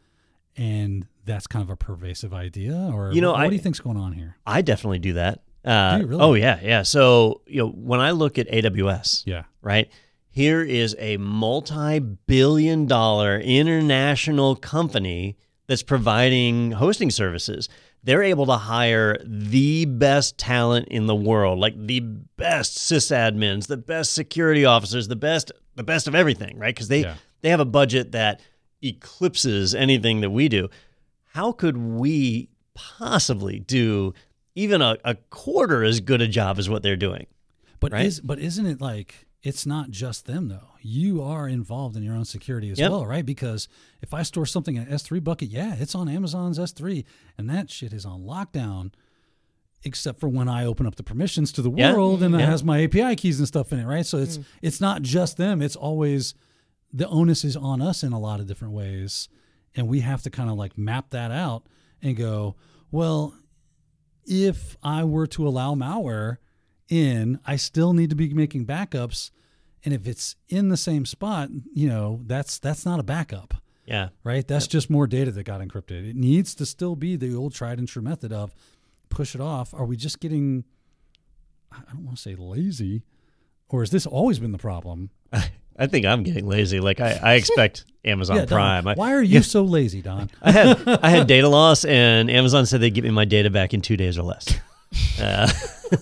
and that's kind of a pervasive idea, or You know, what, I- do you think's going on here? I definitely do that uh, Do really? oh yeah yeah so you know when I look at AWS Yeah, right here is a multi-billion dollar international company that's providing hosting services. They're able to hire the best talent in the world, like the best sysadmins, the best security officers, the best the best of everything, right? Because they Yeah. They have a budget that eclipses anything that we do. How could we possibly do even a, a quarter as good a job as what they're doing? But Right? is but isn't it like it's not just them though? You are involved in your own security as Yep. well, right? Because if I store something in an S3 bucket, yeah, it's on Amazon's S3, and that shit is on lockdown. Except for when I open up the permissions to the Yeah. world and it has my API keys and stuff in it, right? So it's mm. it's not just them. It's always the onus is on us in a lot of different ways, and we have to kind of like map that out and go, well, if I were to allow malware in, I still need to be making backups. And if it's in the same spot, you know, that's that's not a backup, Yeah. right? That's just more data that got encrypted. It needs to still be the old tried and true method of push it off. Are we just getting I don't want to say lazy, or has this always been the problem? I think I'm getting lazy. Like I, I expect Amazon Don, Prime. I, why are you so lazy, Don? I had I had data loss, and Amazon said they'd give me my data back in two days or less. Uh,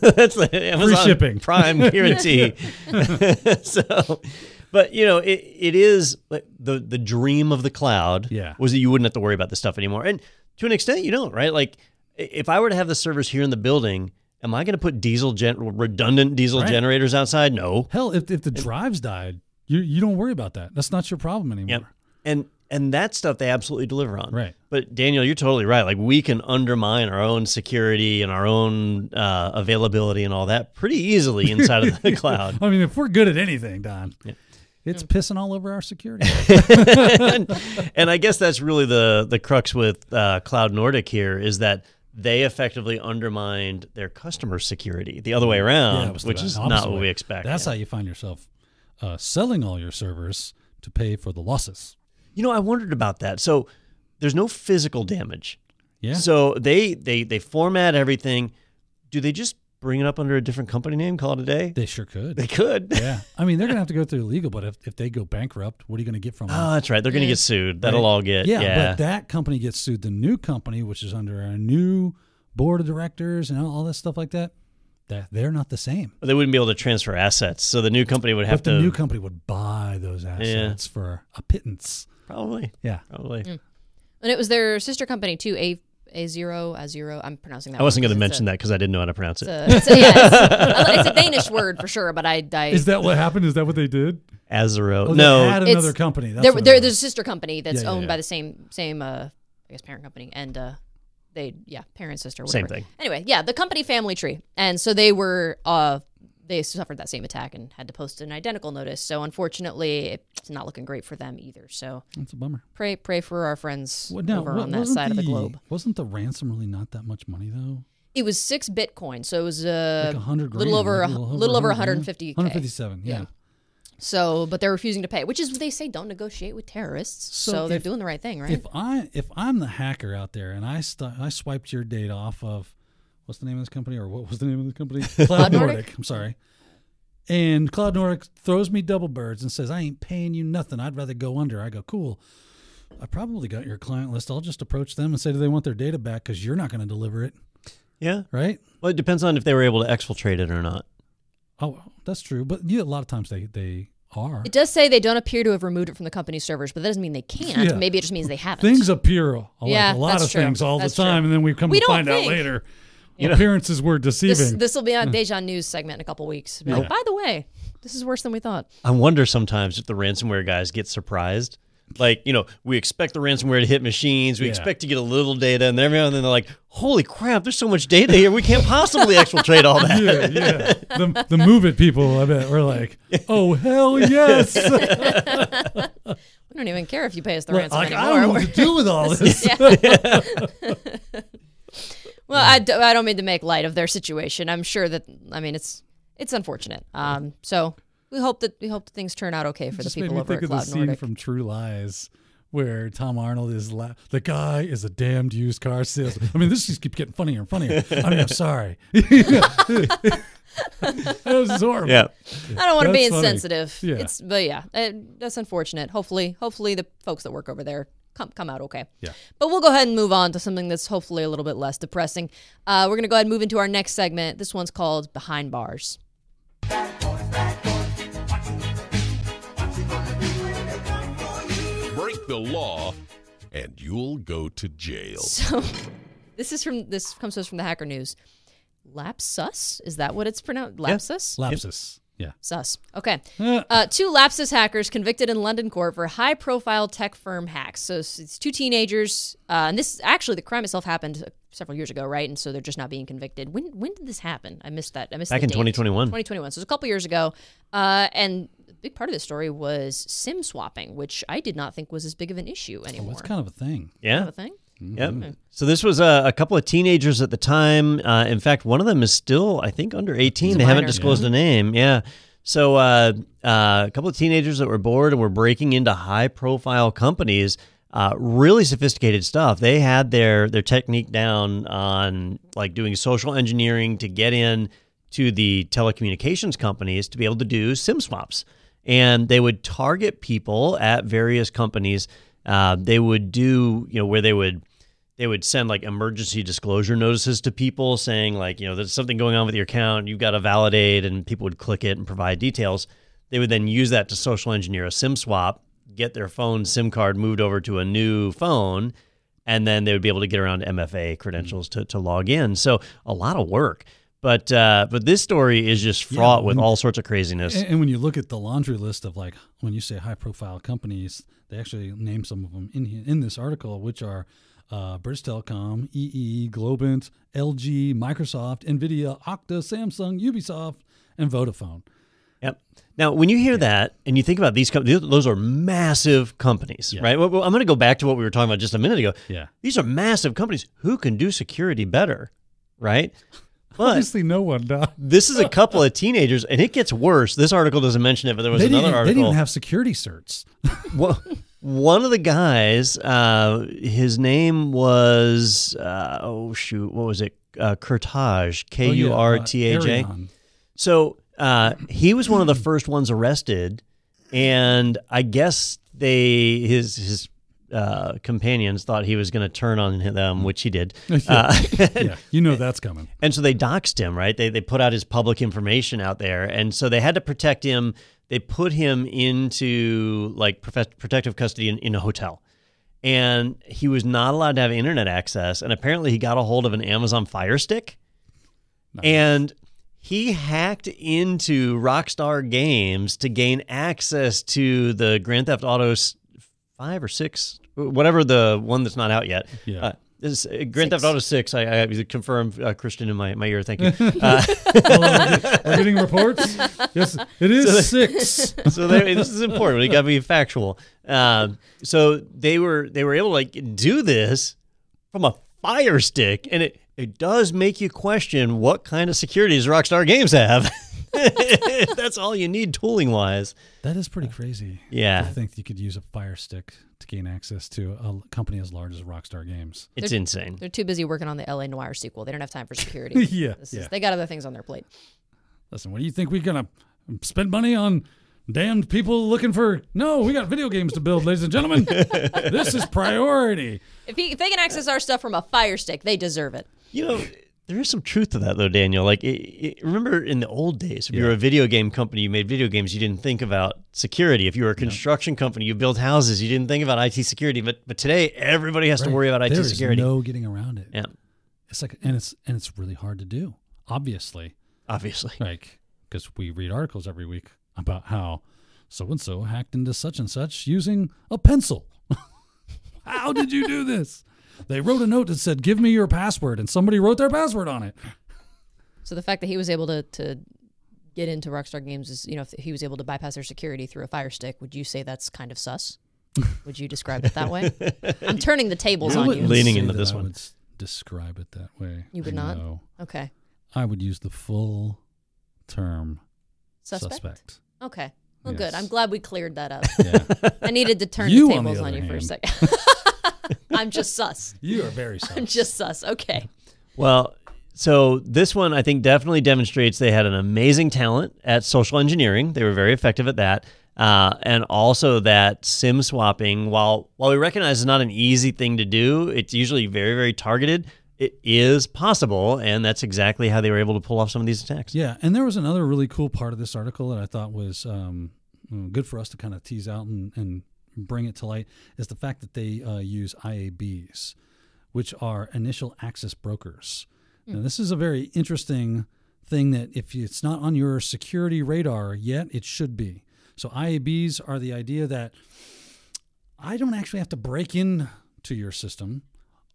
that's the Amazon shipping. Prime guarantee. so, but you know, it, it is like the the dream of the cloud. Yeah. was that you wouldn't have to worry about this stuff anymore, and to an extent, you don't, right? Like, if I were to have the servers here in the building, am I going to put diesel gen- redundant diesel Right. generators outside? No. Hell, if, if the drives died, you you don't worry about that. That's not your problem anymore. Yep. And and that stuff they absolutely deliver on. Right. But Daniel, you're totally right. Like we can undermine our own security and our own uh, availability and all that pretty easily inside of the cloud. I mean, if we're good at anything, Don, it's pissing all over our security. and, and I guess that's really the the crux with uh, Cloud Nordic here is that they effectively undermined their customer security the other way around, it was the which is not what way. we expect. That's Yeah. how you find yourself uh, selling all your servers to pay for the losses. You know, I wondered about that. So there's no physical damage. Yeah. So they they they format everything. Do they just bring it up under a different company name, call it a day? they sure could. They could. yeah. I mean, they're going to have to go through legal, but if, if they go bankrupt, what are you going to get from them? Oh, that's right. They're going to get sued. That'll Right? all get yeah, yeah. but that company gets sued. The new company, which is under a new board of directors and all that stuff like that, that they're not the same. But they wouldn't be able to transfer assets, so the new company would have But the to new company would buy those assets for a pittance. probably Yeah. probably. And it was their sister company too, A A zero A zero. I'm pronouncing that. I wasn't going to mention that because I didn't know how to pronounce it. It's a, it's a, yeah, it's, it's a Danish word for sure, but I, I Is that what happened? Is that what they did? Azero. Oh, they no, had another company. That's there, what it there, there's a sister company that's Yeah, yeah, owned yeah. by the same same uh, I guess parent company and uh, they yeah parent sister Same thing. Anyway, yeah, the company family tree, and so they were uh they suffered that same attack and had to post an identical notice. So unfortunately, it's not looking great for them either. So That's a bummer. pray pray for our friends Well, now, over on that side of the globe. Wasn't the ransom really not that much money though? It was six Bitcoin, so it was uh, Like a hundred little over a, little little over over 100 150 157. Yeah. Yeah. So, but they're refusing to pay, which is what they say don't negotiate with terrorists. So, So they're if- doing the right thing, right? If I if I'm the hacker out there and I st- I swiped your data off of what's the name of this company or what was the name of the company? Cloud Nordic? Nordic. I'm sorry. And Cloud Nordic throws me double birds and says, "I ain't paying you nothing. I'd rather go under." I go, "Cool." I probably got your client list. I'll just approach them and say, "Do they want their data back? Because you're not going to deliver it, yeah. right?" Well, it depends on if they were able to exfiltrate it or not. Oh, that's true. But yeah, a lot of times they they are. it does say they don't appear to have removed it from the company's servers, but that doesn't mean they can't. Yeah. Maybe it just means they haven't. Things appear like Yeah, a lot of true. things all That's the time, true. and then we come We to don't find out think. later. Appearances were deceiving. this this will be on Deja News segment in a couple weeks. Be like, oh, by the way, this is worse than we thought. I wonder sometimes if the ransomware guys get surprised. Like, you know, we expect the ransomware to hit machines. We Yeah. expect to get a little data, and then every now and then they're like, "Holy crap! There's so much data here. We can't possibly exfiltrate all that." yeah, yeah. The, the move it people, I bet, were like, oh, hell yes. We don't even care if you pay us the like, ransom I don't anymore. know what to do with all this. Well, I, do, I don't mean to make light of their situation. I'm sure that I mean it's it's unfortunate. Um, so we hope that we hope that things turn out okay for Just the made people me over think at of the Cloud scene Nordic. from True Lies where Tom Arnold is la- the guy is a damned used car salesman. I mean, this just keeps getting funnier and funnier. I mean, I'm sorry. this is horrible. Yeah. I don't want to be insensitive. Yeah. It's but yeah, uh, that's unfortunate. Hopefully, hopefully the folks that work over there come come out okay. Yeah. But we'll go ahead and move on to something that's hopefully a little bit less depressing. Uh, we're gonna go ahead and move into our next segment. This one's called Behind Bars. The law, and you'll go to jail. So this is from this comes to us from the Hacker News. Lapsus is that what it's pronounced? Lapsus. Lapsus. Yeah. Sus. Okay. Uh, Uh, two Lapsus hackers convicted in London court for high profile tech firm hacks. So it's, it's two teenagers. Uh, and this actually, the crime itself happened uh, several years ago, right? And so they're just not being convicted. When when did this happen? I missed that. I missed Back the in date. 2021. 2021. So it was a couple years ago. Uh, and a big part of the story was SIM swapping, which I did not think was as big of an issue oh, anymore. that's kind of a thing. Yeah. Kind of a thing. Yep. So this was a, a couple of teenagers at the time. Uh, in fact, one of them is still, I think, under 18. a They haven't minor. disclosed a name. Yeah. So uh, uh, a couple of teenagers that were bored and were breaking into high-profile companies. Uh, really sophisticated stuff. They had their their technique down on like doing social engineering to get in to the telecommunications companies to be able to do SIM swaps, and they would target people at various companies. Uh, they would do you know where they would they would send like emergency disclosure notices to people saying like you know there's something going on with your account. You've got to validate and people would click it and provide details. They would then use that to social engineer a sim swap get their phone sim card moved over to a new phone and then they would be able to get around mfa credentials to, to log in. So a lot of work but uh, but this story is just fraught with when- all sorts of craziness And, and when you look at the laundry list of like when you say high profile companies, they actually name some of them in here, in this article, which are uh, British Telecom, EE, Globant, LG, Microsoft, Nvidia, Okta, Samsung, Ubisoft, and Vodafone. Yep. Now, when you hear that and you think about these companies, those are massive companies, Yeah. right? Well, well, I'm going to go back to what we were talking about just a minute ago. Yeah. These are massive companies. Who can do security better, right? But Obviously, no one does. this is a couple of teenagers, and it gets worse. This article doesn't mention it, but there was They another didn't, they didn't even have security certs. Well, one of the guys, uh, his name was uh, oh shoot, what was it? Uh, Kurtaj, K Oh, U R T A J. uh, Arion. So uh, he was one of the first ones arrested, and I guess they his his uh, companions thought he was going to turn on them, which he did. Uh, yeah, you know that's coming. and so they doxed him, right? They they put out his public information out there, and so they had to protect him. They put him into like protective custody in, in a hotel, and he was not allowed to have internet access. And apparently, he got a hold of an Amazon Fire Stick, and he hacked into Rockstar Games to gain access to the Grand Theft Auto five or six, whatever the one that's not out yet. Yeah. Uh, this, uh, Grand Theft Six. Auto Six. I, I confirmed uh, Christian in my, my ear. Thank you. Uh, We're getting reports. Yes, it is six. so they, this is important. We got to be factual. Um, so they were they were able to like do this from a fire stick, and it it does make you question what kind of security does Rockstar Games have. That's all you need tooling wise. That is pretty crazy. Yeah. I think you could use a Fire Stick to gain access to a company as large as Rockstar Games. It's They're- insane. They're too busy working on the LA Noire sequel. They don't have time for security. yeah, yeah. is, they got other things on their plate. Listen, what do you think we're gonna spend money on? Damned people looking for no, we got video games to build, ladies and gentlemen. this is priority. If, he, if they can access our stuff from a fire stick, they deserve it. You know, there is some truth to that, though, Daniel. Like, it, it, remember in the old days, if you were a video game company, you made video games, you didn't think about security. If you were a construction company, you built houses, you didn't think about IT security. But but today, everybody has to worry about IT security. There is security. no getting around it. yeah, It's like, and it's and it's really hard to do. Obviously, obviously. like because we read articles every week about how so and so hacked into such and such using a pencil. how did you do this? They wrote a note that said, "Give me your password," and somebody wrote their password on it. So the fact that he was able to, to get into Rockstar Games is, you know, if he was able to bypass their security through a fire stick, would you say that's kind of sus? would you describe it that way? I'm turning the tables I on wouldn't you. Leaning say into that this I one. would s- describe it that way. You would not? No. Okay. I would use the full term Suspect? suspect. Okay. Well, good. Yes. I'm glad we cleared that up. Yeah. I needed to turn You, the on the tables on, other you for a hand. second. I'm just sus. you are very sus. I'm just sus. Okay. Well, so this one I think definitely demonstrates they had an amazing talent at social engineering. They were very effective at that. Uh, and also that SIM swapping, while while we recognize it's not an easy thing to do, it's usually very very targeted. It is possible, and that's exactly how they were able to pull off some of these attacks. Yeah, and there was another really cool part of this article that I thought was um, good for us to kind of tease out and, and bring it to light is the fact that they uh, use IABs, which are initial access brokers. Now, this is a very interesting thing that if it's not on your security radar yet, it should be. So IABs are the idea that I don't actually have to break in to your system.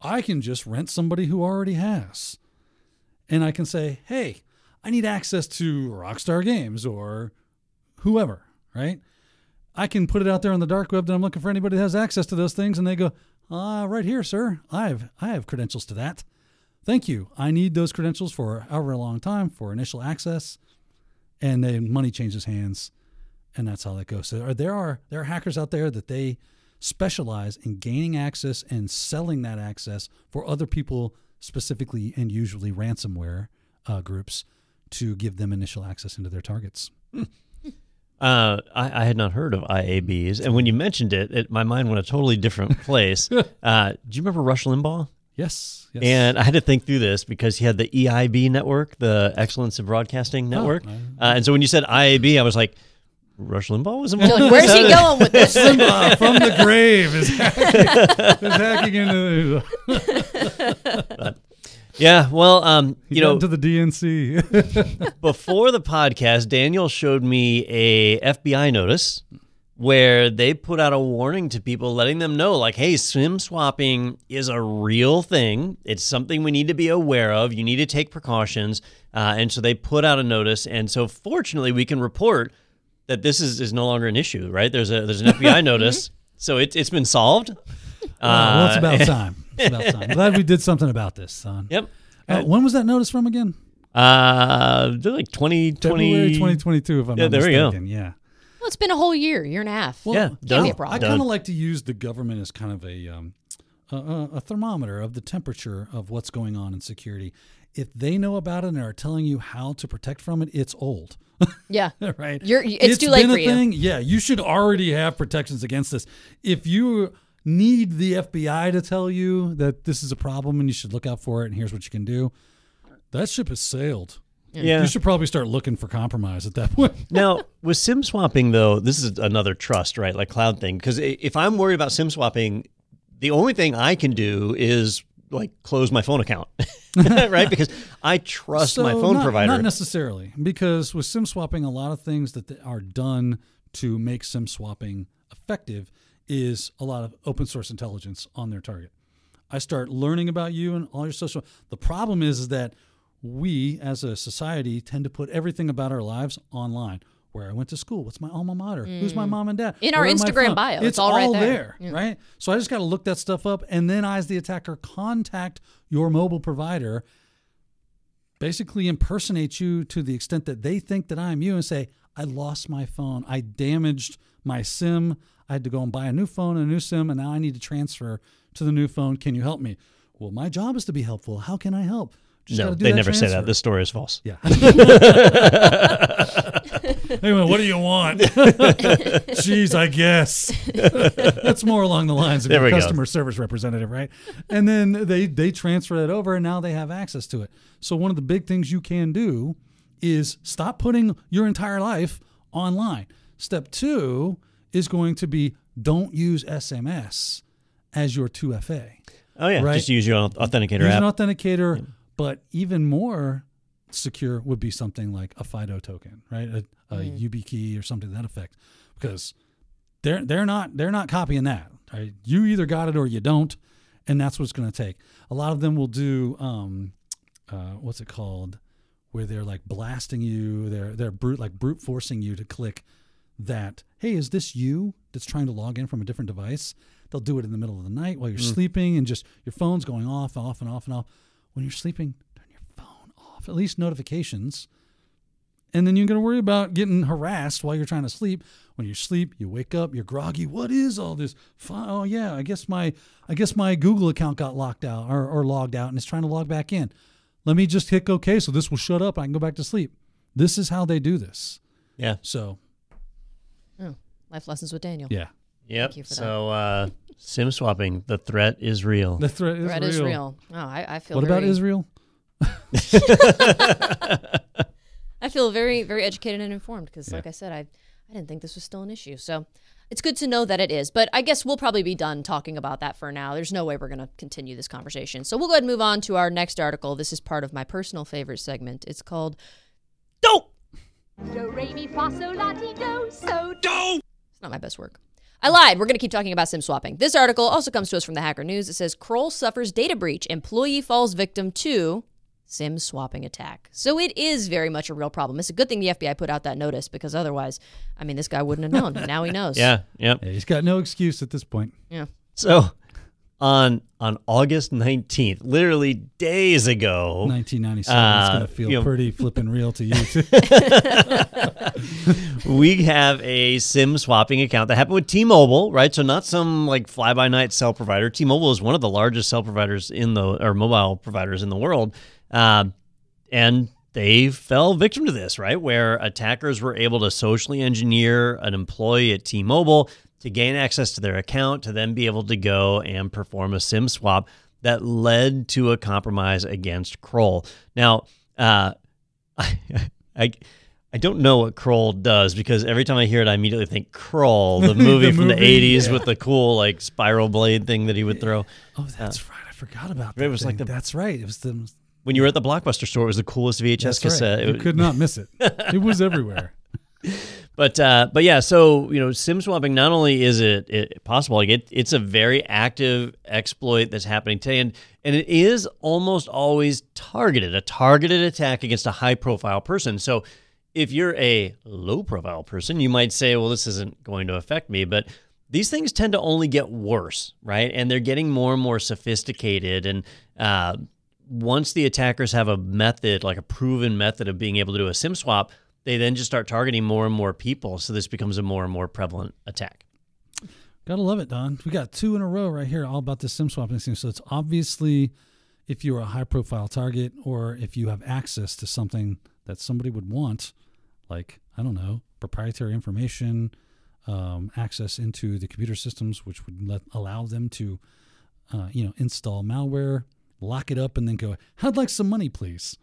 I can just rent somebody who already has. And I can say, hey, I need access to Rockstar Games or whoever, right? I can put it out there on the dark web that I'm looking for anybody that has access to those things, and they go, ah, right here, sir. I have I have credentials to that. Thank you. I need those credentials for however long time for initial access, and then money changes hands, and that's how that goes. So there are there are hackers out there that they specialize in gaining access and selling that access for other people specifically and usually ransomware uh, groups to give them initial access into their targets. Uh, I, I had not heard of IABs, and when you mentioned it, it my mind went a totally different place. uh, do you remember Rush Limbaugh? Yes. yes. And I had to think through this because he had the EIB network, the Excellence in Broadcasting Network. I- uh, and so when you said IAB, I was like, Rush Limbaugh was You're involved. like, where's he going with this? Limbaugh from the grave is hacking, is hacking into, Yeah, well, um, you know, to the DNC. before the podcast, Daniel showed me a FBI notice where they put out a warning to people, letting them know, like, hey, SIM swapping is a real thing. It's something we need to be aware of. You need to take precautions. Uh, and so they put out a notice. And so, fortunately, we can report that this is, is no longer an issue, right? There's a there's an FBI notice, so it, it's been solved. Well, it's Uh, about time. It's about time. Glad we did something about this, son. Yep. Uh, when was that notice from again? Uh, like 2020. February 2022, if I'm Yeah, not there we go. mistaken. Yeah. Well, it's been a whole year, year and a half. Well, Yeah, Can't done. be a problem. I kind of like to use the government as kind of a, um, a, a a thermometer of the temperature of what's going on in security. If they know about it and are telling you how to protect from it, it's old. yeah. right? You're- it's too late been for a you. Thing. Yeah, you should already have protections against this. If you need the FBI to tell you that this is a problem and you should look out for it and here's what you can do, that ship has sailed. Yeah. You should probably start looking for compromise at that point. Now, with SIM swapping, though, this is another trust, right? Like cloud thing. Because if I'm worried about SIM swapping, the only thing I can do is like close my phone account, right? Because I trust my phone not, provider. Not necessarily, because with SIM swapping, a lot of things that are done to make SIM swapping effective is a lot of open source intelligence on their target. I start learning about you and all your social. The problem is, is that we as a society tend to put everything about our lives online. Where I went to school, what's my alma mater, who's my mm. mom and dad, In our Where Instagram bio, It's, it's all right there. Yeah. right? So I just got to look that stuff up, and then I, as the attacker, contact your mobile provider basically impersonate you to the extent that they think that I'm you and say, I lost my phone. I damaged my SIM. I had to go and buy a new phone, a new SIM, and now I need to transfer to the new phone. Can you help me? Well, my job is to be helpful. How can I help? Just no, do they never say that. transfer. This story is false. Yeah. anyway, what do you want? Jeez, I guess that's more along the lines of your we go. customer service representative, right? And then they they transfer that over, and now they have access to it. So one of the big things you can do is stop putting your entire life online. Step two is going to be don't use SMS as your 2FA. Oh yeah, Right. just use your authenticator Use app. an authenticator, but even more secure would be something like a FIDO token, right? A, a YubiKey or something to that effect, because they're they're not they're not copying that. Right? You either got it or you don't, and that's what's going to take. A lot of them will do um, uh, what's it called, where they're like blasting you. They're they're brute like brute forcing you to click that. Hey, is this you that's trying to log in from a different device? They'll do it in the middle of the night while you're mm. sleeping, and just your phone's going off, off, and off, and off. When you're sleeping, turn your phone off. At least notifications. And then you're going to worry about getting harassed while you're trying to sleep. When you sleep, you wake up, you're groggy. What is all this? Oh yeah, I guess my I guess my Google account got locked out or, or logged out and it's trying to log back in. Let me just hit OK so this will shut up. I can go back to sleep. This is how they do this. yeah. So Life lessons with Daniel. Yeah. Yep. you for that. so uh, sim swapping, the threat is real. The threat is Threat real. is real. Oh, I, I feel. What about Israel? I feel very, very educated and informed because, like I said, I, I didn't think this was still an issue. So it's good to know that it is. But I guess we'll probably be done talking about that for now. There's no way we're going to continue this conversation. So we'll go ahead and move on to our next article. This is part of my personal favorite segment. It's called Dope. Do, re, mi, fa, sol, la, ti, do, so, It's not my best work. I lied. We're going to keep talking about sim swapping. This article also comes to us from the Hacker News. It says Kroll suffers data breach. Employee falls victim to sim swapping attack. So it is very much a real problem. It's a good thing the FBI put out that notice because otherwise, I mean, this guy wouldn't have known. now he knows. Yeah. Yep. Yeah, he's got no excuse at this point. Yeah. So on on August 19th, literally days ago, 1997. it's Uh, going to feel you know- pretty flipping real to you. Too. we have a SIM swapping account that happened with T-Mobile, right? So not some like fly-by-night cell provider. T-Mobile is one of the largest cell providers in the or mobile providers in the world, um, and they fell victim to this, right? Where attackers were able to socially engineer an employee at T-Mobile to gain access to their account to then be able to go and perform a SIM swap that led to a compromise against Kroll. Now, uh, I, I I don't know what Kroll does because every time I hear it, I immediately think Krull, the movie from the '80s yeah. with the cool like spiral blade thing that he would throw. oh, that's right. I forgot about that. It was like the- That's right. It was the. When you were at the Blockbuster store, it was the coolest VHS That's cassette. right. It You was- could not miss it. It was everywhere. But uh, but yeah, so you know, sim swapping. Not only is it, it possible, like it, it's a very active exploit that's happening today, and and it is almost always targeted, a targeted attack against a high profile person. So if you're a low profile person, you might say, well, this isn't going to affect me, but these things tend to only get worse, right? And they're getting more and more sophisticated, and uh, once the attackers have a method, like a proven method of being able to do a SIM swap, they then just start targeting more and more people. So this becomes a more and more prevalent attack. Gotta love it, Don. We got two in a row right here, all about the sim swapping thing. So it's obviously if you're a high profile target or if you have access to something that somebody would want, like, I don't know, proprietary information, um, access into the computer systems, which would let, allow them to, uh, you know, install malware, lock it up, and then go, I'd like some money, please.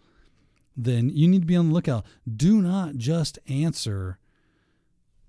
Then you need to be on the lookout. Do not just answer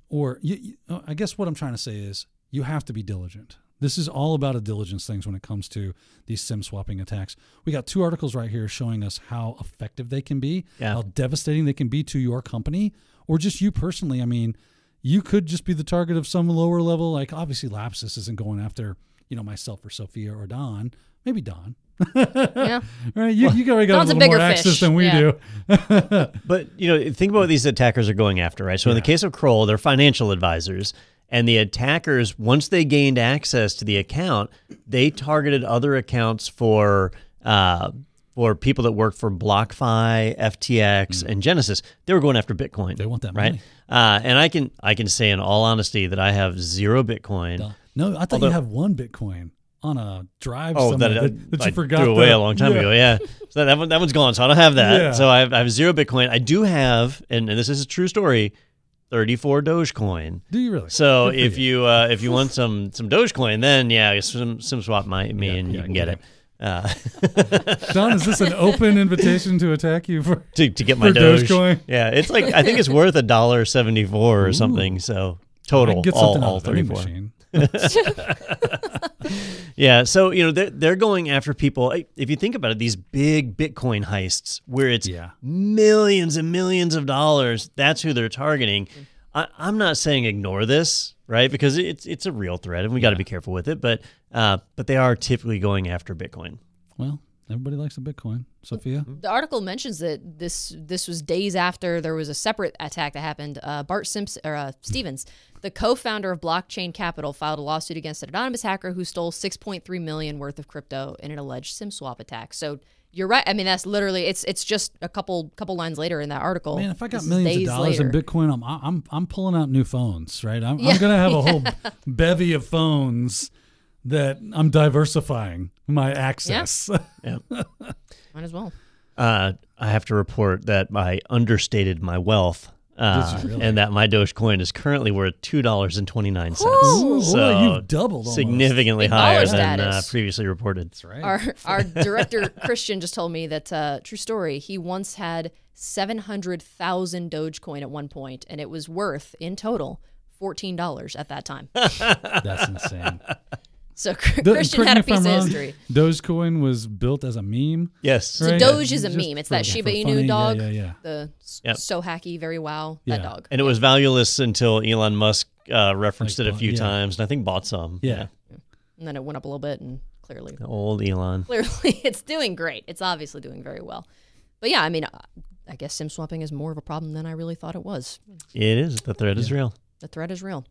or you, you, uh, I guess what I'm trying to say is you have to be diligent. This is all about a diligence things when it comes to these sim swapping attacks. We got two articles right here showing us how effective they can be, Yeah. how devastating they can be to your company or just you personally. I mean, you could just be the target of some lower level, like obviously Lapsus isn't going after, you know, myself or Sophia or Don. Maybe Don. Yeah. Right? You, you already got Don's a a little more bigger access fish. than we Yeah. do. But you know, think about what these attackers are going after, right? So in the case of Kroll, they're financial advisors, and the attackers, once they gained access to the account, they targeted other accounts for uh, for people that work for BlockFi, FTX, and Genesis. They were going after Bitcoin. They want that right? money. Uh, and I can I can say in all honesty that I have zero Bitcoin. No, I thought Although- you have one Bitcoin on a drive Oh, that, that, that you I forgot threw away to- a long time Yeah. ago. Yeah, so that one, that one's gone. So I don't have that. Yeah. So I have, I have zero Bitcoin. I do have, and, and this is a true story, thirty four Dogecoin. Do you really? So Good if you uh, if you want some some Dogecoin, then yeah, some sim swap my me and you can get it. Uh, Don, is this an open invitation to attack you for? to, to get my Doge. Dogecoin? Yeah, it's like I think it's worth a dollar seventy four or something. So total get all, all thirty four. Yeah, so you know they're they're going after people. If you think about it, these big Bitcoin heists where it's Yeah. millions and millions of dollars. That's who they're targeting. I, I'm not saying ignore this, right? Because it's it's a real threat, and we got to be careful with it. But uh, but they are typically going after Bitcoin. Well, everybody likes a Bitcoin. Sophia, The article mentions that this this was days after there was a separate attack that happened. Uh, Bart Simpson or uh, Stephens, the co-founder of Blockchain Capital, filed a lawsuit against an anonymous hacker who stole 6.3 million worth of crypto in an alleged SIM swap attack. So you're right. I mean, that's literally it's it's just a couple couple lines later in that article. man, if I got millions of dollars later. in Bitcoin, I'm I'm I'm pulling out new phones. Right, I'm, Yeah. I'm gonna have a whole bevy of phones that I'm diversifying my access. Might as well. Uh, I have to report that I understated my wealth Uh, really? And that my Dogecoin is currently worth two dollars and twenty nine cents. So Boy, you've doubled almost. significantly Big higher than uh, previously reported. That's right. Our our director Christian just told me that uh, true story. He once had seven hundred thousand Dogecoin at one point, and it was worth in total fourteen dollars at that time. That's insane. So Chr- The- Christian correct had me a if I'm piece of wrong, history. Dogecoin was built as a meme. Yes. So Right. Doge is a Just meme. It's for- that Shiba for Inu funny. Dog. yeah, yeah. The Yep. so hacky, very wow. Yeah. That dog. And it was valueless until Elon Musk uh, referenced Like it a few yeah. times, and I think bought some. Yeah. And then it went up a little bit, and clearly, The Old Elon. clearly, it's doing great. It's obviously doing very well. But yeah, I mean, I guess sim swapping is more of a problem than I really thought it was. It is. The threat is real. The threat is real.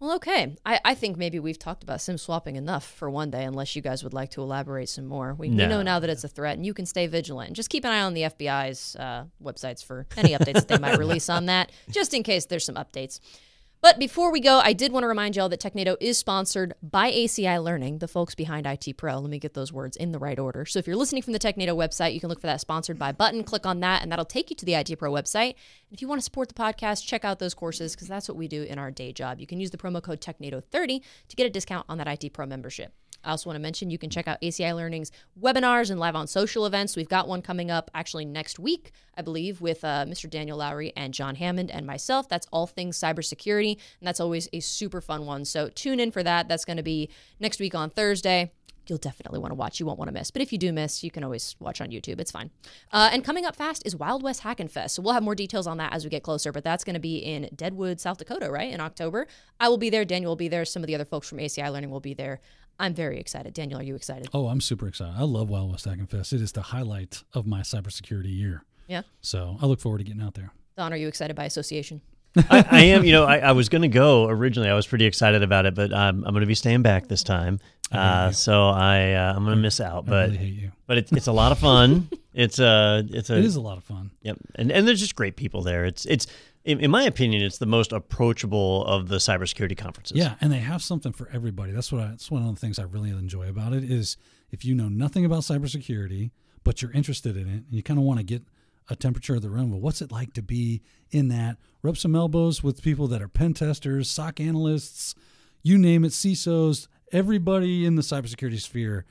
Well, okay. I, I think maybe we've talked about sim swapping enough for one day, unless you guys would like to elaborate some more. We, we know now that it's a threat, and you can stay vigilant. Just keep an eye on the FBI's uh, websites for any updates that they might release on that, just in case there's some updates. But before we go, I did want to remind y'all that Technado is sponsored by ACI Learning, the folks behind IT Pro. Let me get those words in the right order. So if you're listening from the Technado website, you can look for that sponsored by button, click on that, and that'll take you to the IT Pro website. If you want to support the podcast, check out those courses because that's what we do in our day job. You can use the promo code Technado30 to get a discount on that IT Pro membership. I also want to mention you can check out ACI Learning's webinars and live on social events. We've got one coming up actually next week, I believe, with uh, Mr. Daniel Lowrie and John Hammond and myself. That's all things cybersecurity, and that's always a super fun one. So tune in for that. That's going to be next week on Thursday. You'll definitely want to watch. You won't want to miss. But if you do miss, you can always watch on YouTube. It's fine. Uh, and coming up fast is Wild West Hackin' Fest. So we'll have more details on that as we get closer. But that's going to be in Deadwood, South Dakota, right? In October. I will be there. Daniel will be there. Some of the other folks from ACI Learning will be there. I'm very excited. Daniel, are you excited? Oh, I'm super excited. I love Wild West Hacking Fest. It is the highlight of my cybersecurity year. Yeah. So I look forward to getting out there. Don, are you excited by association? I, I am. You know, I, I was going to go originally. I was pretty excited about it, but um, I'm going to be staying back this time. Uh, so I uh, I'm going to miss out. I But really hate you. but it's it's a lot of fun. it's a it's a It is a lot of fun. Yep, and and there's just great people there. It's it's in, in my opinion, it's the most approachable of the cybersecurity conferences. Yeah, and they have something for everybody. That's what I, that's one of the things I really enjoy about it is if you know nothing about cybersecurity, but you're interested in it, and you kind of want to get a temperature of the room. Well, what's it like to be in that? Rub some elbows with people that are pen testers, SOC analysts, you name it, CISOs, everybody in the cybersecurity sphere.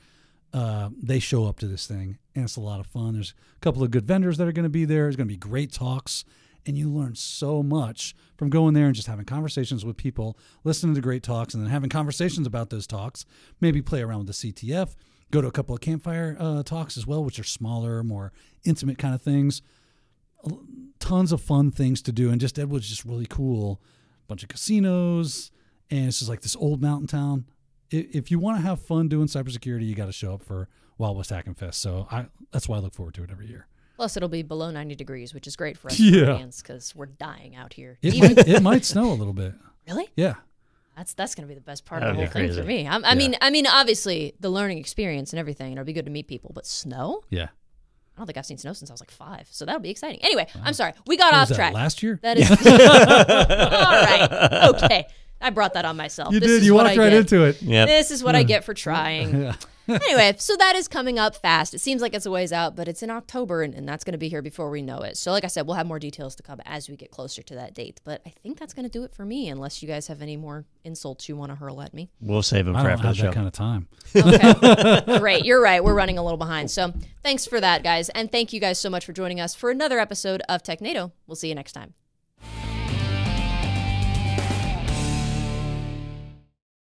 Uh, they show up to this thing, and it's a lot of fun. There's a couple of good vendors that are going to be there. There's going to be great talks, and you learn so much from going there and just having conversations with people, listening to great talks, and then having conversations about those talks. Maybe play around with the CTF. Go to a couple of campfire uh, talks as well, which are smaller, more intimate kind of things. Tons of fun things to do, and just Deadwood's just really cool. Bunch of casinos, and it's just like this old mountain town. If you want to have fun doing cybersecurity, you got to show up for Wild West Hacking Fest. So I that's why I look forward to it every year. Plus, it'll be below 90 degrees, which is great for us Yeah. Because we're dying out here. It Even- might, it might snow a little bit. really? Yeah. That's that's gonna be the best part That'd of the be whole thing for me. I'm, I mean, I mean, obviously the learning experience and everything, and it'll be good to meet people. But snow? Yeah. I don't think I've seen snow since I was like five, so that'll be exciting. Anyway, I'm sorry, we got What off was that, track. last year? That is all right. Okay, I brought that on myself. You This did. is You what walked I right get. into it. Yep. This is what I get for trying. Anyway, so that is coming up fast. It seems like it's a ways out, but it's in October, and, and that's going to be here before we know it. So, like I said, we'll have more details to come as we get closer to that date. But I think that's going to do it for me, unless you guys have any more insults you want to hurl at me. We'll save them I for don't after the show. that kind of time. Okay. Great. You're right. We're running a little behind. So, thanks for that, guys. And thank you guys so much for joining us for another episode of TechNado. We'll see you next time.